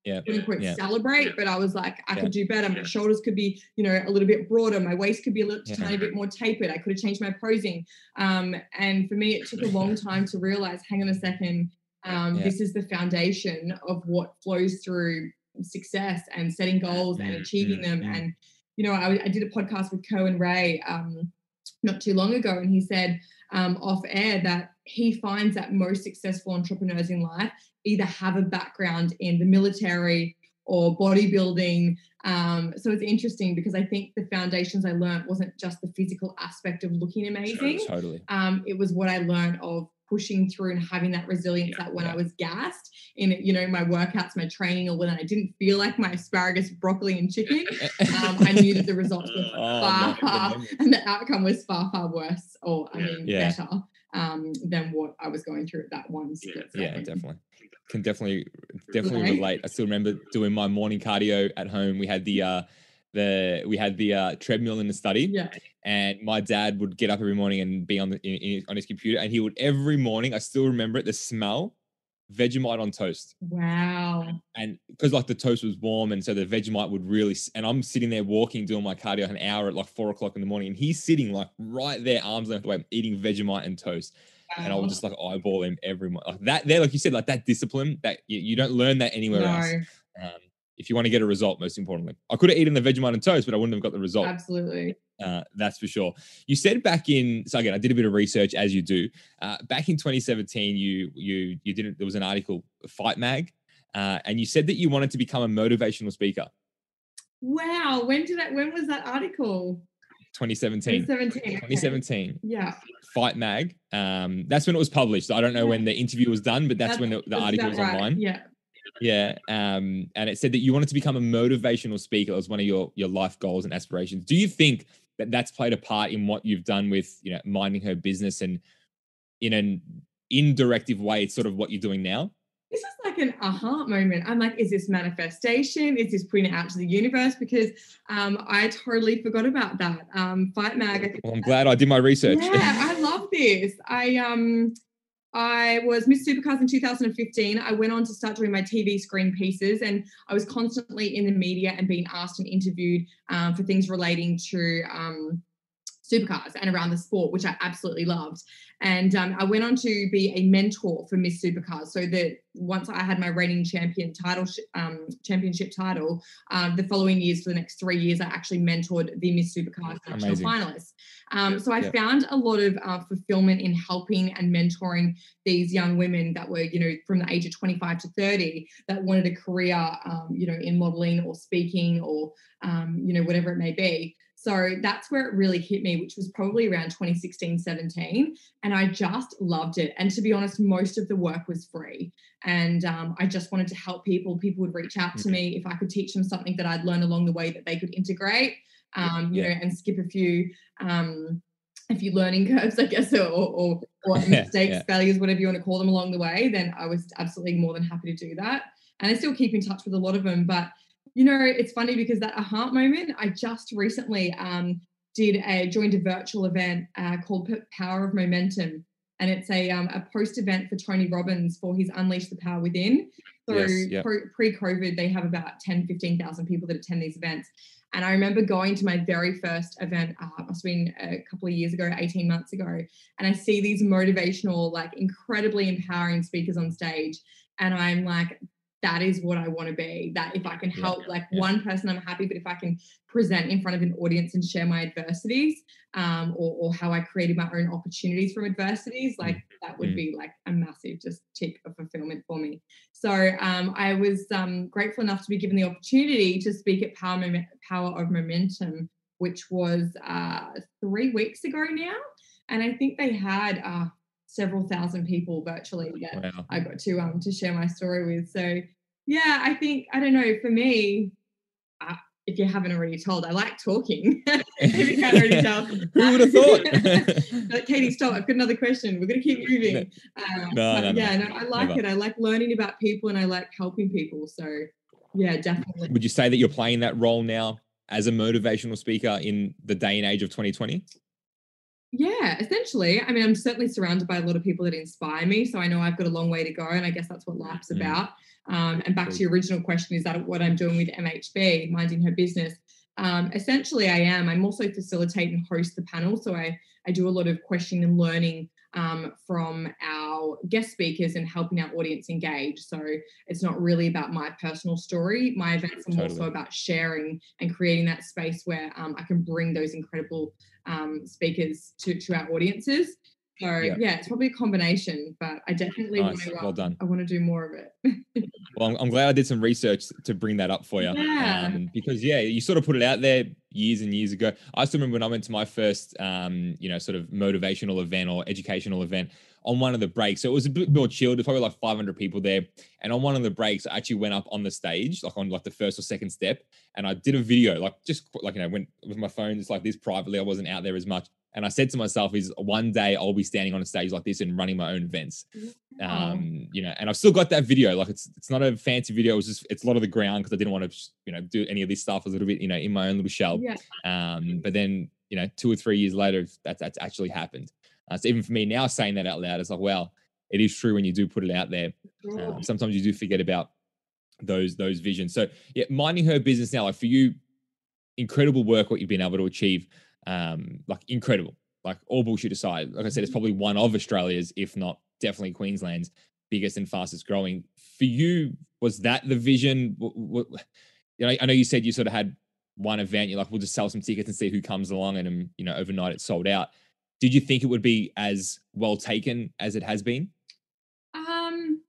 yeah, "Quote yeah. celebrate. But I was like, I yeah. could do better. My shoulders could be, you know, a little bit broader. My waist could be a little yeah. tiny bit more tapered. I could have changed my posing. Um, and for me, it took a long [laughs] time to realize, hang on a second, um, this is the foundation of what flows through success and setting goals and mm, achieving mm, them. Mm. And you know, I, I, did a podcast with Cohen Ray um, not too long ago, and he said um, off air that he finds that most successful entrepreneurs in life either have a background in the military or bodybuilding. Um, so it's interesting because I think the foundations I learned wasn't just the physical aspect of looking amazing. Totally. Um, it was what I learned of pushing through and having that resilience yeah, that when yeah. I was gassed in you know my workouts, my training, or when I didn't feel like my asparagus, broccoli, and chicken, um, I knew that the results were [laughs] oh, far, far and the outcome was far, far worse, or I mean better um, than what I was going through at that one. Yeah, yeah definitely. Can definitely definitely relate. I still remember doing my morning cardio at home. We had the uh the we had the uh, treadmill in the study. Yeah. And my dad would get up every morning and be on the in, in, on his computer, and he would every morning. I still remember it. The smell Vegemite on toast. Wow. And because like the toast was warm, and so the Vegemite would really. And I'm sitting there walking, doing my cardio an hour at like four o'clock in the morning, and he's sitting like right there, arms length away, eating Vegemite and toast. Wow. And I would just like eyeball him every month. Like that, there, like you said, like that discipline that you, you don't learn that anywhere no. else. Um, if you want to get a result, most importantly. I could have eaten the Vegemite and toast, but I wouldn't have got the result. Absolutely. Uh, that's for sure. You said back in so again, I did a bit of research as you do. Uh, back in 2017, you you you didn't. there was an article, Fight Mag, uh, and you said that you wanted to become a motivational speaker. Wow, when did that? When was that article? 2017. 2017. 2017. Yeah. Fight Mag. Um, that's when it was published. I don't know when the interview was done, but that's, that's when the, the article was right. online. Yeah. Yeah. Um, and it said that you wanted to become a motivational speaker as one of your your life goals and aspirations. Do you think that that's played a part in what you've done with you know minding her business and in an indirective way, it's sort of what you're doing now? This is like an aha moment. I'm like, is this manifestation? Is this putting it out to the universe? Because um, I totally forgot about that. Um, Fight Mag. Well, I'm glad I did my research. Yeah, I [laughs] love this. I um I was Miss Supercars in 2015. I went on to start doing my TV screen pieces, and I was constantly in the media and being asked and interviewed um, for things relating to um, supercars and around the sport, which I absolutely loved. And um, I went on to be a mentor for Miss Supercars, so that once I had my reigning champion title, um, championship title, uh, the following years for the next three years, I actually mentored the Miss Supercars national finalists. Um, so I yeah. found a lot of uh, fulfillment in helping and mentoring these young women that were, you know, from the age of 25 to 30 that wanted a career, um, you know, in modeling or speaking or, um, you know, whatever it may be. So that's where it really hit me, which was probably around 2016, 17. And I just loved it. And to be honest, most of the work was free. And um, I just wanted to help people. People would reach out to me if I could teach them something that I'd learned along the way that they could integrate, um, you yeah. know, and skip a few. Um, a few learning [laughs] curves, I guess, or, or, or [laughs] mistakes, yeah. failures, whatever you want to call them along the way, then I was absolutely more than happy to do that. And I still keep in touch with a lot of them. But you know, it's funny because that aha moment, I just recently um, did a joined a virtual event uh, called Power of Momentum. And it's a, um, a post event for Tony Robbins for his Unleash the Power Within. So yes, yep. pre COVID, they have about 10, 15,000 people that attend these events. And I remember going to my very first event, uh, must have been a couple of years ago, 18 months ago. And I see these motivational, like incredibly empowering speakers on stage. And I'm like, that is what I want to be. That if I can help yeah, like yeah. one person, I'm happy. But if I can present in front of an audience and share my adversities, um, or, or how I created my own opportunities from adversities, like mm. that would mm. be like a massive just tick of fulfillment for me. So um, I was um, grateful enough to be given the opportunity to speak at Power, Mom- Power of Momentum, which was uh, three weeks ago now. And I think they had uh, several thousand people virtually that wow. I got to um to share my story with. So yeah, I think I don't know. For me, uh, if you haven't already told, I like talking. [laughs] if you can't already tell, [laughs] who would have thought? [laughs] but Katie, stop! I've got another question. We're going to keep moving. Um, no, no, yeah, no, I like Never. it. I like learning about people, and I like helping people. So yeah, definitely. Would you say that you're playing that role now as a motivational speaker in the day and age of 2020? Yeah, essentially. I mean, I'm certainly surrounded by a lot of people that inspire me. So I know I've got a long way to go. And I guess that's what life's mm. about. Um, and back to your original question is that what I'm doing with MHB, minding her business? Um, essentially, I am. I'm also facilitate and host the panel. So I, I do a lot of questioning and learning um, from our guest speakers and helping our audience engage. So it's not really about my personal story. My events are totally. more so about sharing and creating that space where um, I can bring those incredible um, speakers to, to our audiences. So yeah. yeah. it's probably a combination, but I definitely nice. want to. Well done. I want to do more of it. [laughs] well, I'm, I'm, glad I did some research to bring that up for you. Yeah. Um, because yeah, you sort of put it out there years and years ago. I still remember when I went to my first, um, you know, sort of motivational event or educational event on one of the breaks. So it was a bit more chilled. There's probably like 500 people there. And on one of the breaks, I actually went up on the stage, like on like the first or second step, and I did a video, like just like you know, went with my phone, just like this privately. I wasn't out there as much. And I said to myself, is one day I'll be standing on a stage like this and running my own events. Um, you know, and I've still got that video. Like it's it's not a fancy video. It's just it's a lot of the ground because I didn't want to, you know, do any of this stuff a little bit, you know, in my own little shell. Yeah. Um, but then, you know, two or three years later, that's that's actually happened. Uh, so even for me now saying that out loud, it's like, well, it is true when you do put it out there. Um, sometimes you do forget about those those visions. So yeah, minding her business now, like for you, incredible work what you've been able to achieve um, like incredible. Like all bullshit aside, like I said, it's mm-hmm. probably one of Australia's, if not definitely Queensland's biggest and fastest growing. For you, was that the vision? What, what, you know, I know you said you sort of had one event. You're like, we'll just sell some tickets and see who comes along, and um, you know, overnight it sold out. Did you think it would be as well taken as it has been? Um,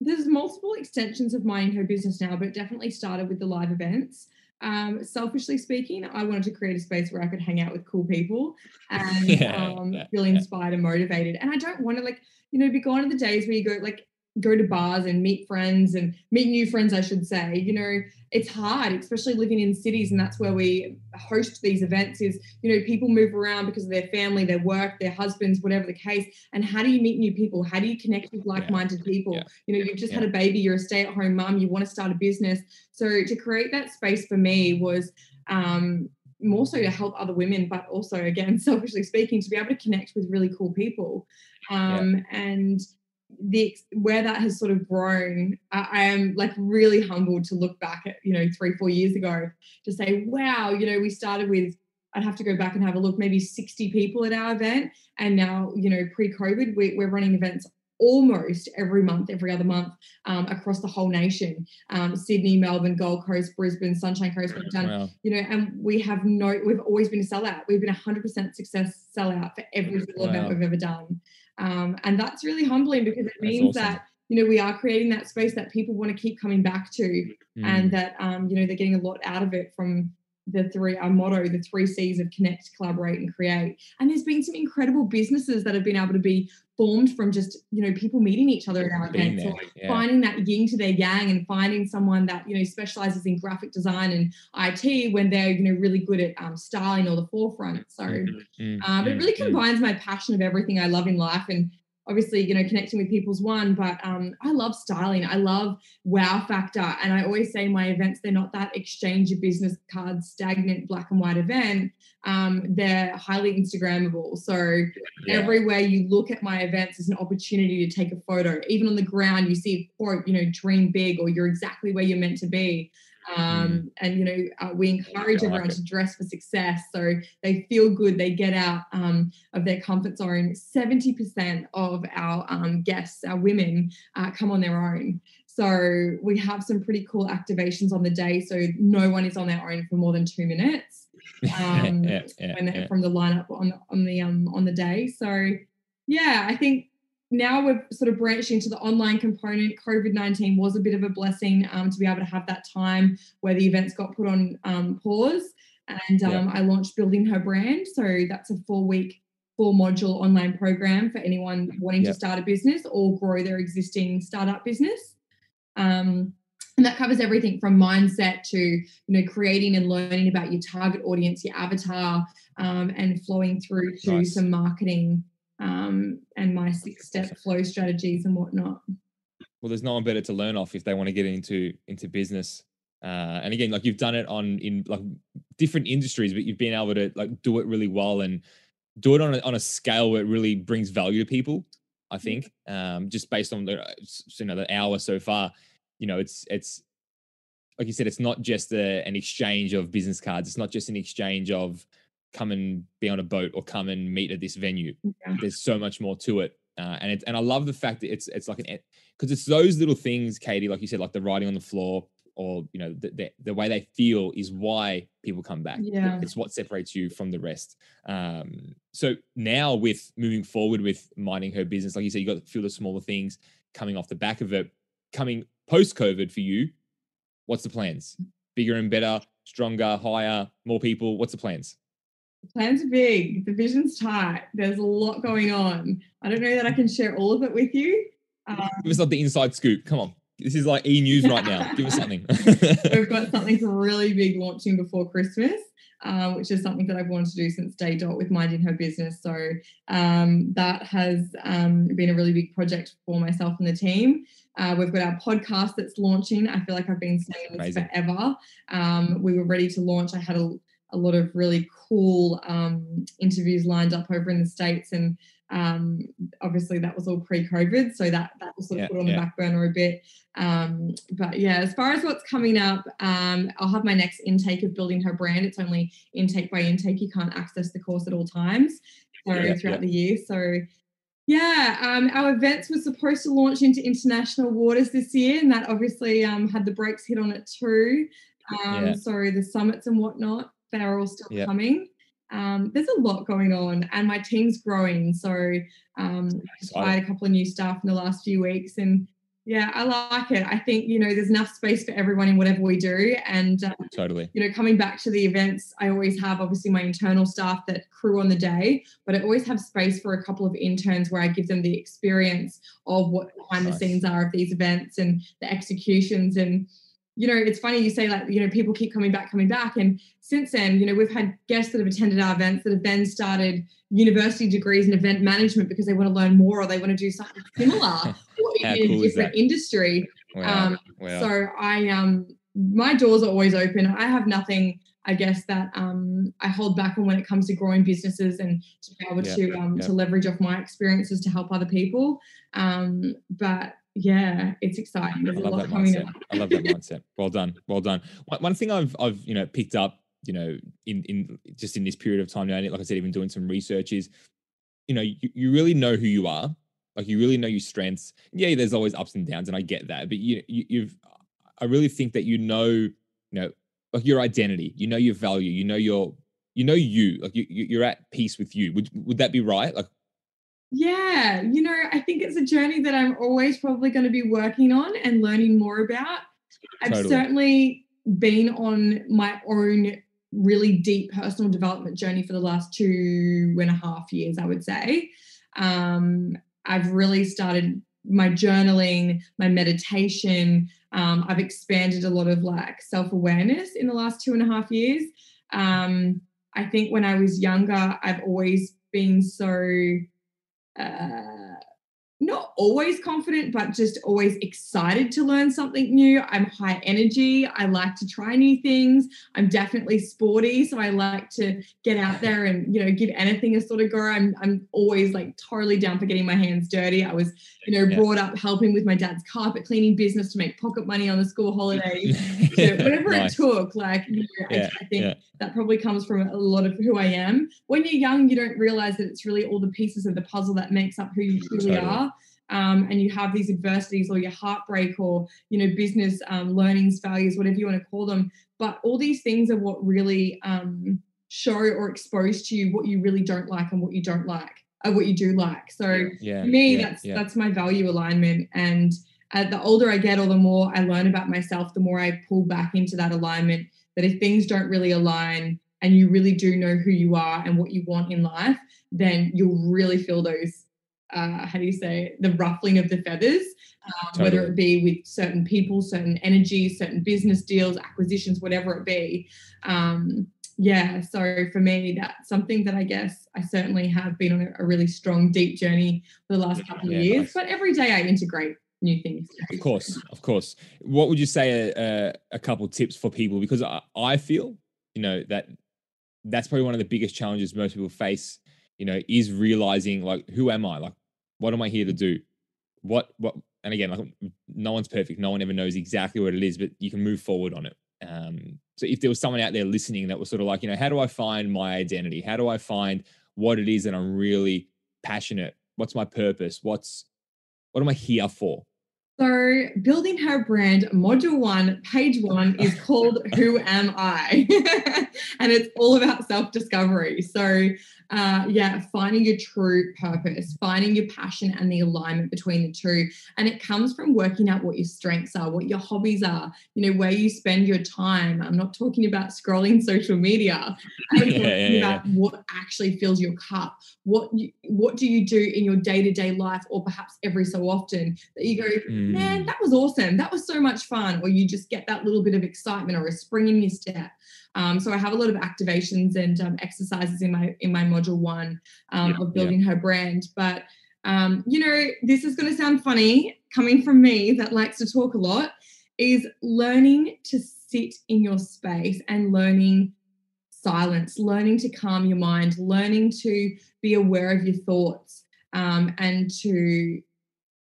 there's multiple extensions of minding her business now, but it definitely started with the live events. Um, selfishly speaking, I wanted to create a space where I could hang out with cool people and [laughs] yeah, um, yeah, feel inspired yeah. and motivated. And I don't want to like, you know, be gone are the days where you go like go to bars and meet friends and meet new friends, I should say. You know, it's hard, especially living in cities, and that's where we host these events. Is you know, people move around because of their family, their work, their husbands, whatever the case. And how do you meet new people? How do you connect with like-minded yeah. people? Yeah. You know, you've just yeah. had a baby, you're a stay-at-home mom, you want to start a business. So to create that space for me was um, more so to help other women, but also again, [laughs] selfishly speaking, to be able to connect with really cool people. Um, and the where that has sort of grown I, I, am like really humbled to look back at you know three four years ago to say wow you know we started with i'd have to go back and have a look maybe 60 people at our event and now you know pre-covid we, we're running events almost every month every other month um, across the whole nation um, sydney melbourne gold coast brisbane sunshine coast we've done wow. you know and we have no we've always been a sellout we've been a 100% success sellout for every single wow. event we've ever done um, and that's really humbling because it means awesome. that you know we are creating that space that people want to keep coming back to mm. and that um, you know they're getting a lot out of it from the three our motto the three c's of connect collaborate and create and there's been some incredible businesses that have been able to be formed from just you know people meeting each other at our events or yeah. finding that yin to their yang and finding someone that you know specializes in graphic design and IT when they're you know really good at um, styling or the forefront. So mm-hmm. mm-hmm. um, it really mm-hmm. combines my passion of everything I love in life and obviously you know connecting with people's one but um, i love styling. I love wow factor. And i always say my events they're not that exchange your business cards stagnant black and white event. Um, they're highly instagrammable. So yeah. everywhere you look at my events is an opportunity to take a photo. Even on the ground you see a quote you know dream big or you're exactly where you're meant to be. Um, and you know, uh, we encourage everyone to dress for success, so they feel good. They get out um, of their comfort zone. Seventy percent of our um, guests, our women, uh, come on their own. So we have some pretty cool activations on the day. So no one is on their own for more than two minutes [laughs] um, yeah, yeah, yeah. from the lineup on on the um on the day. So yeah, I think now we're sort of branched into the online component. COVID 19 was a bit of a blessing um, to be able to have that time where the events got put on um, pause. And um, I launched Building Her Brand. So that's a four week, four module online program for anyone wanting yep. to start a business or grow their existing startup business. Um, and that covers everything from mindset to you know creating and learning about your target audience, your avatar, um, and flowing through to nice. some marketing um, and my six step flow strategies and whatnot. Well, there's no one better to learn off if they want to get into into business. Uh, and again, like you've done it on in like different industries, but you've been able to like do it really well and do it on a, on a scale where it really brings value to people. I think, um, just based on the you know the hour so far, you know, it's it's like you said, it's not just a, an exchange of business cards. It's not just an exchange of come and be on a boat or come and meet at this venue. Yeah. There's so much more to it. Uh, and it's and I love the fact that it's it's like an because it's those little things, Katie, like you said, like the writing on the floor, or you know the, the, the, way they feel is why people come back yeah it's what separates you from the rest um so now with moving forward with minding her business like you said you got to feel the smaller things coming off the back of it coming post covid for you what's the plans bigger and better stronger higher more people what's the plans plans are big the vision's tight there's a lot going on i don't know that i can share all of it with you um, give us the inside scoop come on this is like e news right now. [laughs] Give us something. We've got [laughs] something really big launching before Christmas, um, which is something that I've wanted to do since day dot with minding her business. So um, that has um, been a really big project for myself and the team. Uh, we've got our podcast that's launching. I feel like I've been saying this forever. Um, we were ready to launch. I had a, a lot of really cool um, interviews lined up over in the States and um, obviously that was all pre-COVID, so that that was sort of yeah, put on yeah. the back burner a bit. Um, but yeah, as far as what's coming up, um, I'll have my next intake of building her brand. It's only intake by intake; you can't access the course at all times, so yeah, throughout the year. So yeah, um, our events were supposed to launch into international waters this year, and that obviously um, had the brakes hit on it too. Um, so the summits and whatnot, they're all still coming um, there's a lot going on and my team's growing. So um, I hired a couple of new staff in the last few weeks and yeah, I like it. I think, you know, there's enough space for everyone in whatever we do. And um, totally, you know, coming back to the events, I always have obviously my internal staff that crew on the day, but I always have space for a couple of interns where I give them the experience of what behind nice. the scenes are of these events and the executions. And, you know, it's funny you say like, you know, people keep coming back, coming back. And since then, you know, we've had guests that have attended our events that have then started university degrees in event management because they want to learn more or they want to do something [laughs] similar or in cool a different industry. Wow. Um, wow. So I, um, my doors are always open. I have nothing, I guess, that um, I hold back on when it comes to growing businesses and to be able to um, to leverage off my experiences to help other people. Um, but yeah, it's exciting. There's I love that mindset. I love that mindset. Well done. Well done. One, one thing I've I've you know picked up you know in in just in this period of time now, like I said, even doing some research is, you know, you, you really know who you are. Like you really know your strengths. Yeah, there's always ups and downs, and I get that. But you, you you've I really think that you know, you know, like your identity. You know your value. You know your you know you. Like you you're at peace with you. Would would that be right? Like yeah, you know, I think it's a journey that I'm always probably going to be working on and learning more about. I've totally. certainly been on my own really deep personal development journey for the last two and a half years, I would say. Um, I've really started my journaling, my meditation. Um, I've expanded a lot of like self awareness in the last two and a half years. Um, I think when I was younger, I've always been so uh, not always confident, but just always excited to learn something new. I'm high energy. I like to try new things. I'm definitely sporty, so I like to get out there and you know give anything a sort of go. I'm I'm always like totally down for getting my hands dirty. I was you know yeah. brought up helping with my dad's carpet cleaning business to make pocket money on the school holidays. [laughs] so whatever nice. it took, like you know, yeah. I, I, think yeah. that probably comes from a lot of who I am. When you're young, you don't realize that it's really all the pieces of the puzzle that makes up who you truly totally. are um, and you have these adversities or your heartbreak or you know business um, learnings failures whatever you want to call them. But all these things are what really um, show or expose to you what you really don't like and what you don't like or what you do like. So yeah, for me yeah, that's yeah. that's my value alignment. And uh, the older i get or the more i learn about myself the more i pull back into that alignment that if things don't really align and you really do know who you are and what you want in life then you'll really feel those uh, how do you say the ruffling of the feathers um, totally. whether it be with certain people certain energies certain business deals acquisitions whatever it be um, yeah so for me that's something that i guess i certainly have been on a, a really strong deep journey for the last couple yeah, of years nice. but every day i integrate new things of course of course what would you say a, a couple tips for people because I, I feel you know that that's probably one of the biggest challenges most people face you know, is realizing like, who am I? Like, what am I here to do? What, what, and again, like, no one's perfect. No one ever knows exactly what it is, but you can move forward on it. Um, so if there was someone out there listening that was sort of like, you know, how do I find my identity? How do I find what it is that I'm really passionate? What's my purpose? What's, what am I here for? So, building her brand, module one, page one is called [laughs] Who Am I? [laughs] and it's all about self discovery. So, uh, yeah, finding your true purpose, finding your passion and the alignment between the two. And it comes from working out what your strengths are, what your hobbies are, you know, where you spend your time. I'm not talking about scrolling [laughs] social media. I'm talking yeah, yeah, about yeah. what actually fills your cup. What you, what do you do in your day-to-day life or perhaps every so often that you go, mm. man, that was awesome. That was so much fun. Or you just get that little bit of excitement or a spring in your step. Um, so I have a lot of activations and um, exercises in my in my module one um, yeah, of building yeah. her brand. But um, you know, this is going to sound funny coming from me that likes to talk a lot. Is learning to sit in your space and learning silence, learning to calm your mind, learning to be aware of your thoughts, um, and to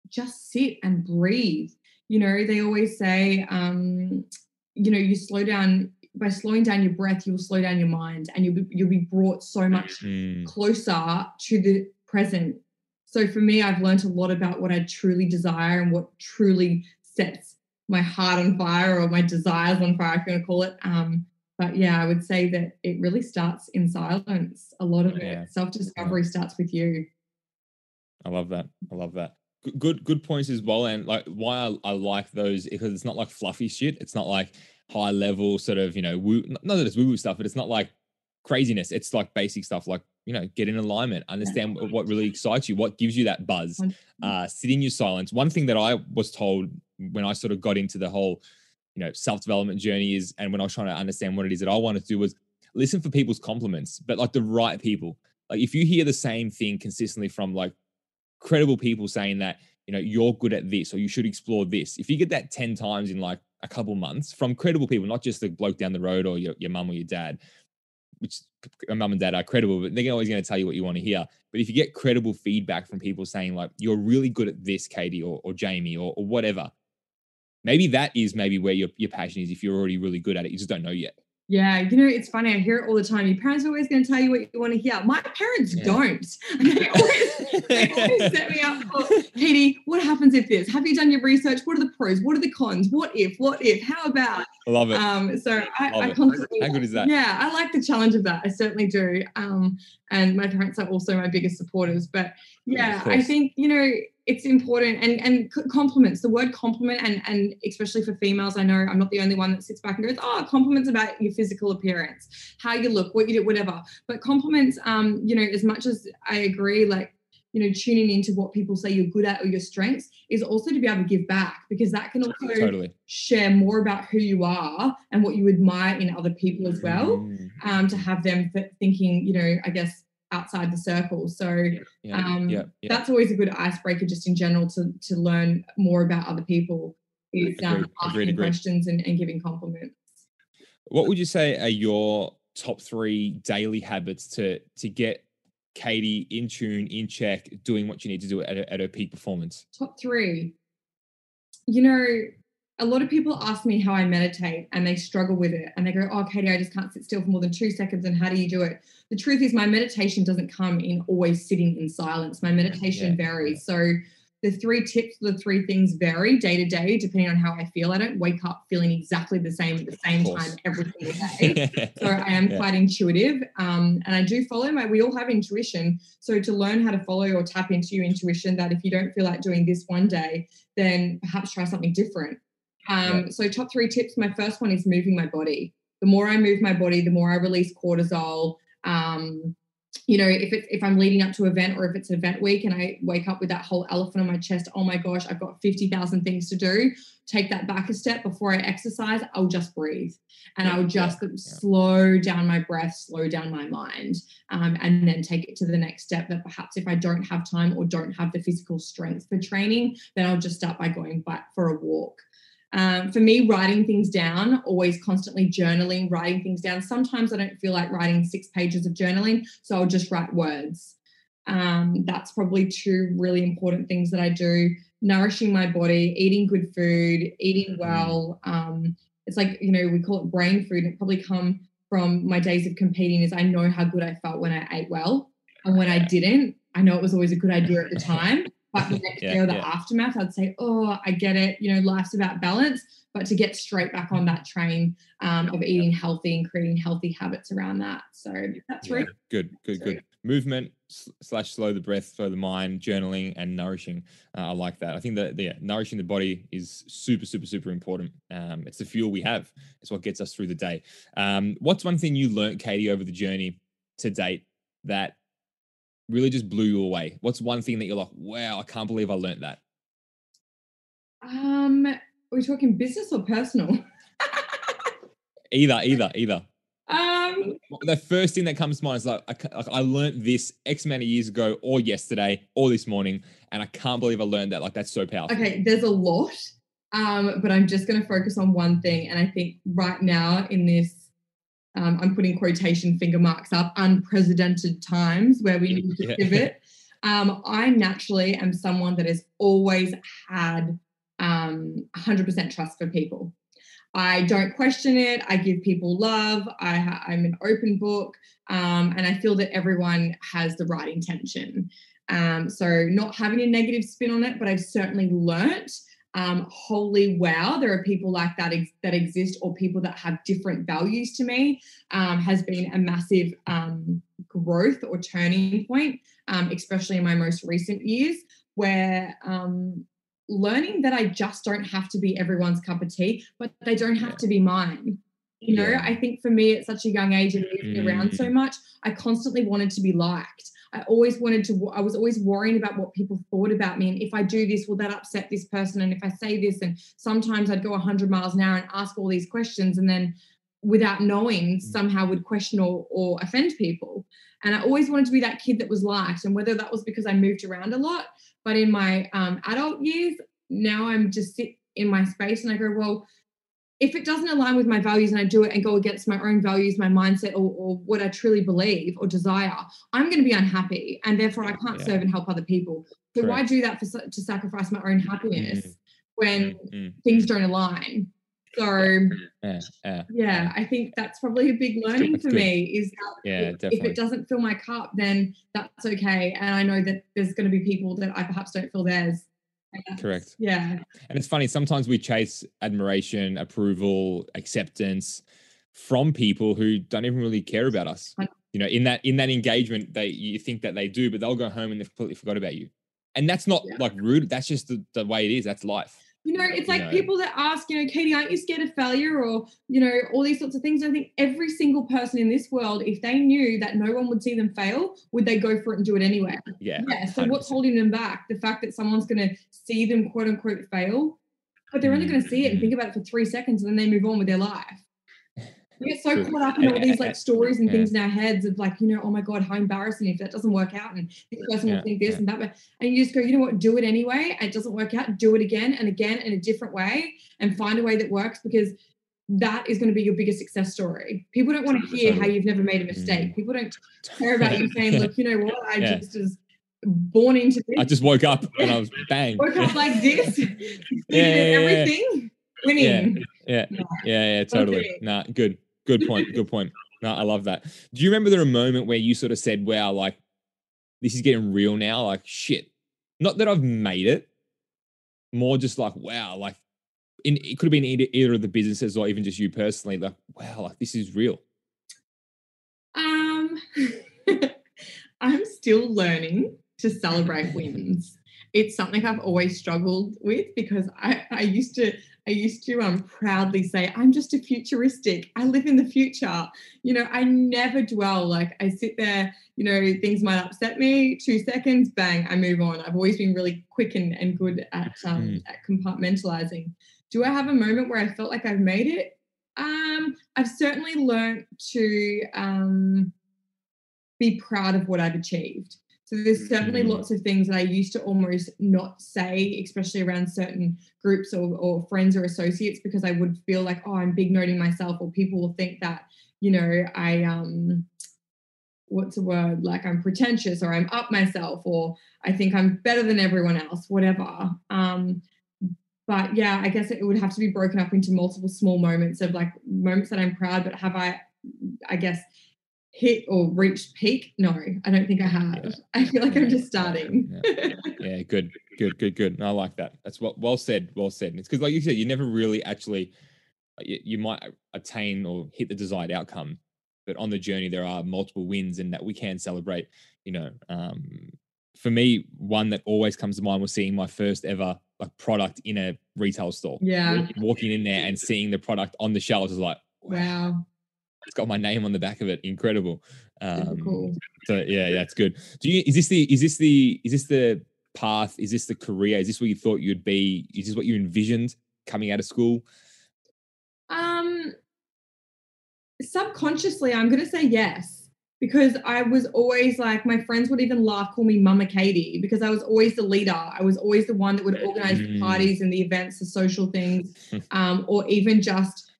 just sit and breathe. You know, they always say, um, you know, you slow down by slowing down your breath, you'll slow down your mind and you'll be, you'll be brought so much mm. closer to the present. So for me, I've learned a lot about what I truly desire and what truly sets my heart on fire or my desires on fire, if you want to call it. Um, but yeah, I would say that it really starts in silence. A lot of yeah. it, self discovery yeah. starts with you. I love that. I love that. Good, good points as well. And like why I, I like those because it's not like fluffy shit. It's not like high level sort of, you know, woo, not that it's woo woo stuff, but it's not like craziness. It's like basic stuff like, you know, get in alignment, understand what really excites you, what gives you that buzz, uh, sit in your silence. One thing that I was told when I sort of got into the whole, you know, self development journey is, and when I was trying to understand what it is that I wanted to do was listen for people's compliments, but like the right people. Like if you hear the same thing consistently from like credible people saying that, you know, you're good at this or you should explore this. If you get that 10 times in like a couple months from credible people, not just the bloke down the road or your, your mum or your dad, which mum and dad are credible, but they're always going to tell you what you want to hear. But if you get credible feedback from people saying like, you're really good at this, Katie or, or Jamie or, or whatever, maybe that is maybe where your, your passion is if you're already really good at it. You just don't know yet. Yeah, you know, it's funny. I hear it all the time. Your parents are always going to tell you what you want to hear. My parents yeah. don't. [laughs] They always, they always [laughs] set me up for, Katie, what happens if this? Have you done your research? What are the pros? What are the cons? What if? What if? How about? I love it. Um, so I, I constantly. How good is that? Yeah, I like the challenge of that. I certainly do. Um, and my parents are also my biggest supporters. But yeah, I think, you know, it's important and and compliments the word compliment and and especially for females i know i'm not the only one that sits back and goes oh compliments about your physical appearance how you look what you do whatever but compliments um you know as much as i agree like you know tuning into what people say you're good at or your strengths is also to be able to give back because that can also totally. share more about who you are and what you admire in other people as well mm. um to have them thinking you know i guess outside the circle. So yeah, um, yeah, yeah. that's always a good icebreaker, just in general, to to learn more about other people. Is um, agreed, asking agreed, questions and, and giving compliments. What would you say are your top three daily habits to to get Katie in tune, in check, doing what you need to do at, a, at her peak performance? Top three. You know, a lot of people ask me how I meditate and they struggle with it and they go, Oh, Katie, I just can't sit still for more than two seconds. And how do you do it? The truth is, my meditation doesn't come in always sitting in silence. My meditation yeah. varies. So, the three tips, the three things vary day to day depending on how I feel. I don't wake up feeling exactly the same at the same time every single [laughs] day. so I am yeah. quite intuitive, um, and I do follow my. We all have intuition. So to learn how to follow or tap into your intuition, that if you don't feel like doing this one day, then perhaps try something different. Um, yeah. So, top three tips. My first one is moving my body. The more I move my body, the more I release cortisol. Um, you know, if it's if I'm leading up to an event or if it's event week and I wake up with that whole elephant on my chest, oh my gosh, I've got 50,000 things to do. Take that back a step before I exercise. I'll just breathe and yeah, I'll just yeah, slow down my breath, slow down my mind, um, and then take it to the next step. That perhaps if I don't have time or don't have the physical strength for training, then I'll just start by going back for a walk. Um, for me, writing things down, always constantly journaling, writing things down. Sometimes I don't feel like writing six pages of journaling, so I'll just write words. Um, that's probably two really important things that I do. Nourishing my body, eating good food, eating mm. well. Um, it's like, you know, we call it brain food. and It probably come from my days of competing is I know how good I felt when I ate well. And when I [laughs] didn't, I know it was always a good idea at the time But the [laughs] next yeah, day or the yeah. aftermath, I'd say, oh, I get it. You know, life's about balance. But to get straight back on that train um, of eating healthy and creating healthy habits around that. So that's really good, good, good. Movement slash slow the breath, slow the mind, journaling, and nourishing. Uh, I like that. I think that yeah, nourishing the body is super, super, super important. Um, it's the fuel we have. It's what gets us through the day. Um, what's one thing you learned, Katie, over the journey to date that really just blew you away? What's one thing that you're like, wow, I can't believe I learned that? Um, are we talking business or personal? either, either, either. [laughs] Um, the first thing that comes to mind is like I, I learned this X amount of years ago, or yesterday, or this morning, and I can't believe I learned that. Like that's so powerful. Okay, there's a lot, um, but I'm just going to focus on one thing, and I think right now in this um, I'm putting quotation finger marks up, unprecedented times where we need to yeah. pivot. Um, I naturally am someone that has always had um, 100% trust for people. I don't question it. I give people love. I, am an open book, um, and I feel that everyone has the right intention. Um, so, not having a negative spin on it, but I've certainly learnt um, holy wow, there are people like that ex- that exist, or people that have different values to me, um, has been a massive um, growth or turning point, um, especially in my most recent years, where um, learning that I just don't have to be everyone's cup of tea, but they don't have to be mine. You know, yeah. I think for me at such a young age and moving mm. around so mm. much, I constantly wanted to be liked. I always wanted to, I was always worrying about what people thought about me. And if I do this, will that upset this person? And if I say this, and sometimes I'd go 100 miles an hour and ask all these questions and then without knowing mm. somehow would question or, or offend people. And I always wanted to be that kid that was liked. And whether that was because I moved around a lot, but in my um, adult years, now I'm just sit in my space and I go, well, if it doesn't align with my values and I do it and go against my own values, my mindset, or, or what I truly believe or desire, I'm going to be unhappy, and therefore I can't yeah. serve and help other people. So Correct. why do that for to sacrifice my own happiness mm-hmm. when mm-hmm. things don't align? So yeah, yeah, yeah, I think that's probably a big learning for me is that yeah, if, if, it doesn't fill my cup, then that's okay. And I know that there's going to be people that I perhaps don't fill theirs. Correct. Yeah. And it's funny, sometimes we chase admiration, approval, acceptance from people who don't even really care about us. You know, in that in that engagement, they you think that they do, but they'll go home and they've completely forgot about you. And that's not yeah. like rude. That's just the, the way it is. That's life. You know, it's like know. people that ask, you know, Katie, aren't you scared of failure or, you know, all these sorts of things. I think every single person in this world, if they knew that no one would see them fail, would they go for it and do it anyway? Yeah. Yeah. So 100%. what's holding them back? The fact that someone's going to see them quote unquote fail, but they're only going to see it and think mm-hmm. about it for three seconds and then they move on with their life. We get so caught up in all these like stories and [laughs] things in our heads of like, you know, oh my God, how embarrassing if that doesn't work out and this person will think this and that. And you just go, you know what, do it anyway. It doesn't work out, do it again and again in a different way and find a way that works because that is going to be your biggest success story. People don't want to hear how you've never made a mistake. Mm. People don't care about you saying, [laughs] look, you know what, I yeah. just was born into this. I just woke up and I was bang. woke up like this. [laughs] yeah, everything. Winning. Yeah. Yeah. Yeah. Yeah. Totally. Nah, good. Good point. Good point. No, I love that. Do you remember there a moment where you sort of said, wow, like this is getting real now? Like, shit. Not that I've made it, more just like, wow, like in, it could have been either, either of the businesses or even just you personally, like, wow, like this is real. Um, [laughs] I'm still learning to celebrate wins. It's something I've always struggled with because I, I used to I used to um, proudly say, I'm just a futuristic. I live in the future. You know, I never dwell. Like I sit there, you know, things might upset me, two seconds, bang, I move on. I've always been really quick and, and good at, um, mm. at compartmentalizing. Do I have a moment where I felt like I've made it? Um, I've certainly learned to um, be proud of what I've achieved. So there's certainly mm-hmm. lots of things that I used to almost not say, especially around certain groups or, or friends or associates, because I would feel like, oh, I'm big noting myself, or people will think that, you know, I um what's a word like I'm pretentious or I'm up myself or I think I'm better than everyone else, whatever. Um, but yeah, I guess it would have to be broken up into multiple small moments of like moments that I'm proud, but have I, I guess, hit or reached peak? No, I don't think I have. Yeah. I feel like I'm just starting. Yeah, yeah good, good, good, good. I like that. That's what well said. Well said. It's because, like you said, you never really actually you, you might attain or hit the desired outcome, but on the journey there are multiple wins, and that we can celebrate. You know, um, for me, one that always comes to mind was seeing my first ever like product in a retail store. Yeah, walking in there and seeing the product on the shelves is like, wow it's got my name on the back of it. Incredible. Um, cool. So yeah, that's good. Do you? Is this the? Is this the? Is this the path? Is this the career? Is this what you thought you'd be? Is this what you envisioned coming out of school? Um, subconsciously, I'm going to say yes because I was always like, my friends would even laugh, call me Mama Katie, because I was always the leader. I was always the one that would organize mm. the parties and the events, the social things, [laughs] um, or even just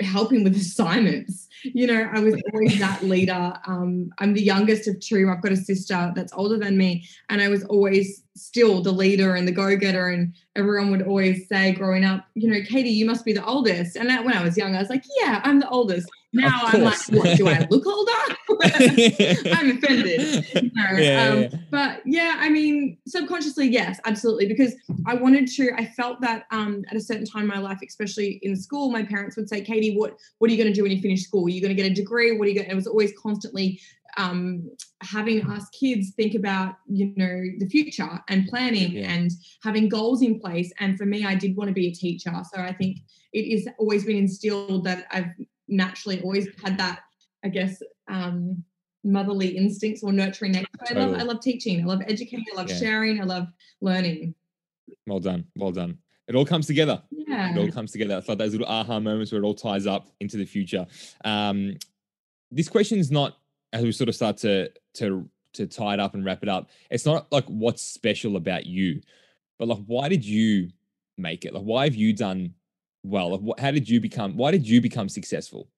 helping with assignments. You know, I was always [laughs] that leader. Um, I'm the youngest of two. I've got a sister that's older than me, and I was always still the leader and the go-getter. And everyone would always say, growing up, you know, Katie, you must be the oldest. And that, when I was young, I was like, yeah, I'm the oldest. Now I'm like, what, do I [laughs] look older? [laughs] I'm offended. You know? yeah, um, yeah. But yeah, I mean, subconsciously, yes, absolutely. Because I wanted to, I felt that um, at a certain time in my life, especially in school, my parents would say, Katie, what, what are you going to do when you finish school? You going to get a degree? What are you going to, it was always constantly um, having us kids think about you know the future and planning yeah. and having goals in place and for me i did want to be a teacher so i think it is always been instilled that i've naturally always had that, I guess, um, motherly instincts or nurturing nature. I love I love teaching. I love educating. I love yeah. sharing. I love learning. Well done. Well done. It all comes together. Yeah. It all comes together. It's like those little aha moments where it all ties up into the future. Um, this question is not as we sort of start to to to tie it up and wrap it up. It's not like what's special about you, but like why did you make it? Like why have you done well? How did you become? Why did you become successful?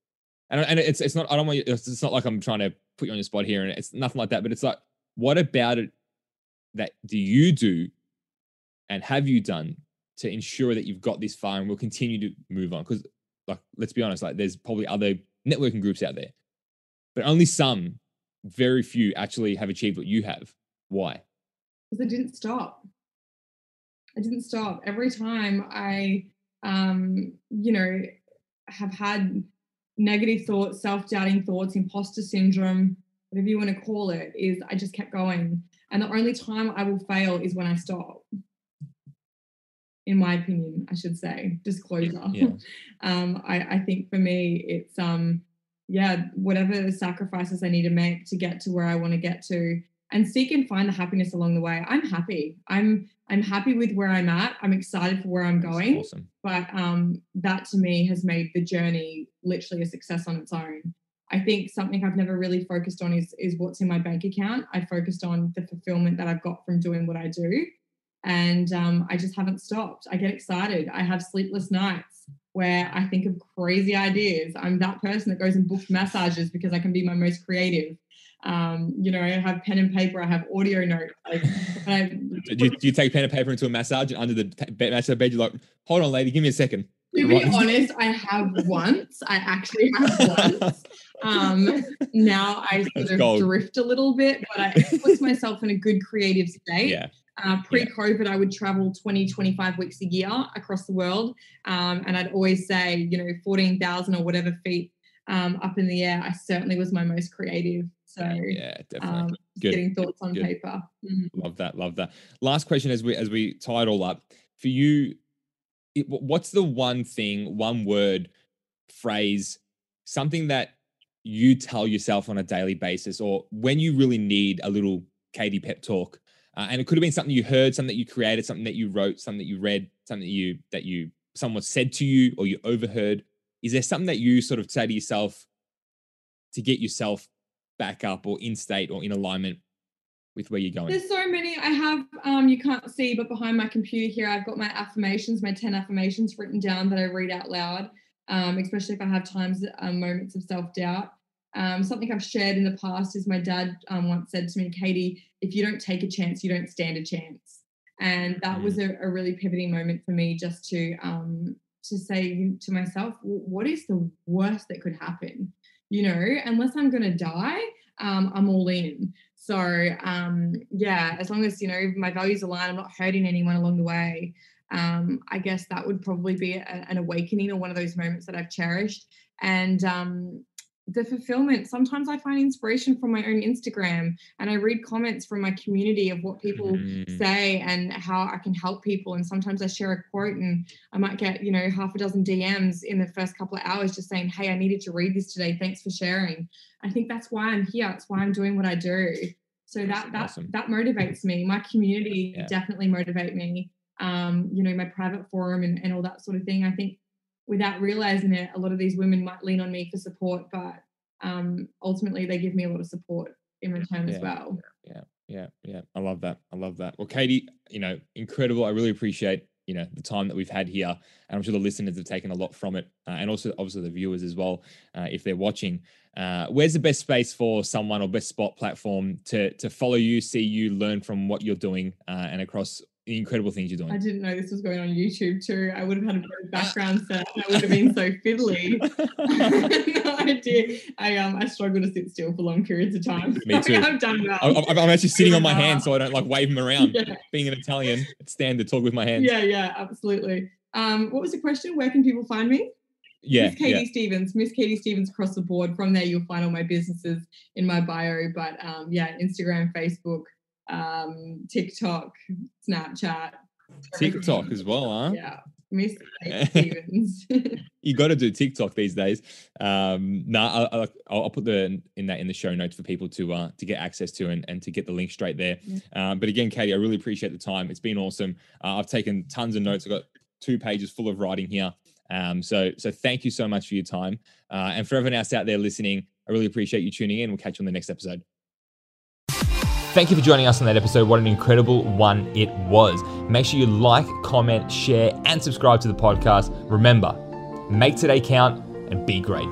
And and it's it's not. I don't want. You, it's not like I'm trying to put you on your spot here, and it's nothing like that. But it's like, what about it that do you do, and have you done to ensure that you've got this far and we'll continue to move on? Because like, let's be honest, like there's probably other networking groups out there, but only some, very few, actually have achieved what you have. Why? Because I didn't stop. I didn't stop. Every time I um, you know, have had negative thoughts, self doubting thoughts, imposter syndrome, whatever you want to call it, is I just kept going. And the only time I will fail is when I stop. In my opinion, I should say, disclosure. Yeah. [laughs] um, I, I think for me, it's um, yeah, whatever sacrifices I need to make to get to where I want to get to, and seek and find the happiness along the way. I'm happy. I'm I'm happy with where I'm at. I'm excited for where I'm going. Awesome. But um, that to me has made the journey literally a success on its own. I think something I've never really focused on is is what's in my bank account. I focused on the fulfillment that I've got from doing what I do, and um, I just haven't stopped. I get excited. I have sleepless nights where I think of crazy ideas. I'm that person that goes and books massages because I can be my most creative. Um, you know, I have pen and paper, I have audio notes. Like, I, do, you, do, you, take pen and paper into a massage and under the massage bed, you're like, hold on, lady, give me a second. To be honest, I have once. I actually have once. Um, now I [laughs] sort of gold. drift a little bit, but I put myself in a good creative state. Yeah. Uh, pre-COVID, yeah. I would travel 20, 25 weeks a year across the world. Um, and I'd always say, you know, 14,000 or whatever feet um, up in the air, I certainly was my most creative. So yeah, definitely. Um, getting thoughts on Good. paper. Mm-hmm. Love that. Love that. Last question as we as we tie it all up for you. It, what's the one thing, one word, phrase, something that you tell yourself on a daily basis, or when you really need a little Katie pep talk? Uh, and it could have been something you heard, something that you created, something that you wrote, something that you read, something that you that you someone said to you or you overheard. Is there something that you sort of say to yourself to get yourself back up or in state or in alignment with where you're going? There's so many. I have, um, you can't see, but behind my computer here, I've got my affirmations, my 10 affirmations written down that I read out loud, um, especially if I have times, um, moments of self doubt. Um, something I've shared in the past is my dad um, once said to me, Katie, if you don't take a chance, you don't stand a chance. And that mm. was a, a, really pivoting moment for me just to um, to say to myself, what is the worst that could happen? you know, unless I'm going to die, um, I'm all in. So um, yeah, as long as you know my values align, I'm not hurting anyone along the way. Um, I guess that would probably be a, an awakening or one of those moments that I've cherished. And um, the fulfillment. Sometimes i find inspiration from my own instagram and i read comments from my community of what people mm. say and how i can help people. And sometimes i share a quote and i might get you know half a dozen dms in the first couple of hours just saying hey i needed to read this today. Thanks for sharing. I think that's why i'm here. It's why i'm doing what i do. So that that awesome. that motivates me. My community yeah. definitely motivate me. Um you know my private forum and, and all that sort of thing. I think without realizing it, a lot of these women might lean on me for support, but um, ultimately they give me a lot of support in return yeah, as well. Yeah, yeah, yeah. I love that. I love that. Well, Katie, you know, incredible. I really appreciate you know the time that we've had here and i'm sure the listeners have taken a lot from it uh, and also obviously the viewers as well uh, if they're watching uh, where's the best space for someone or best spot platform to to follow you see you learn from what you're doing uh, and across the incredible things you're doing. I didn't know this was going on YouTube too. I would have had a background set. [laughs] I would have been so fiddly. [laughs] [laughs] no idea. I um I struggle to sit still for long periods of time. Me too. I've done that. I'm, I'm actually sitting on my hands so I don't like wave them around. Yeah. Being an Italian, it's standard talk with my hands. Yeah, yeah, absolutely. Um, what was the question? Where can people find me? Yeah, Miss Katie yeah. Stevens, Miss Katie Stevens across the board. From there, you'll find all my businesses in my bio. But um, yeah, Instagram, Facebook, um, TikTok, Snapchat. TikTok as well, huh? Yeah. Miss [laughs] Stevens. [laughs] you got to do TikTok these days. Um, no, nah, I'll, I'll, put the in that in the show notes for people to uh, to get access to and, and to get the link straight there. Yeah. Um, but again, Katie, I really appreciate the time. It's been awesome. Uh, I've taken tons of notes. I've got two pages full of writing here. Um, so so thank you so much for your time. Uh, and for everyone else out there listening, I really appreciate you tuning in. We'll catch you on the next episode. Thank you for joining us on that episode. What an incredible one it was. Make sure you like, comment, share, and subscribe to the podcast. Remember, make today count and be great.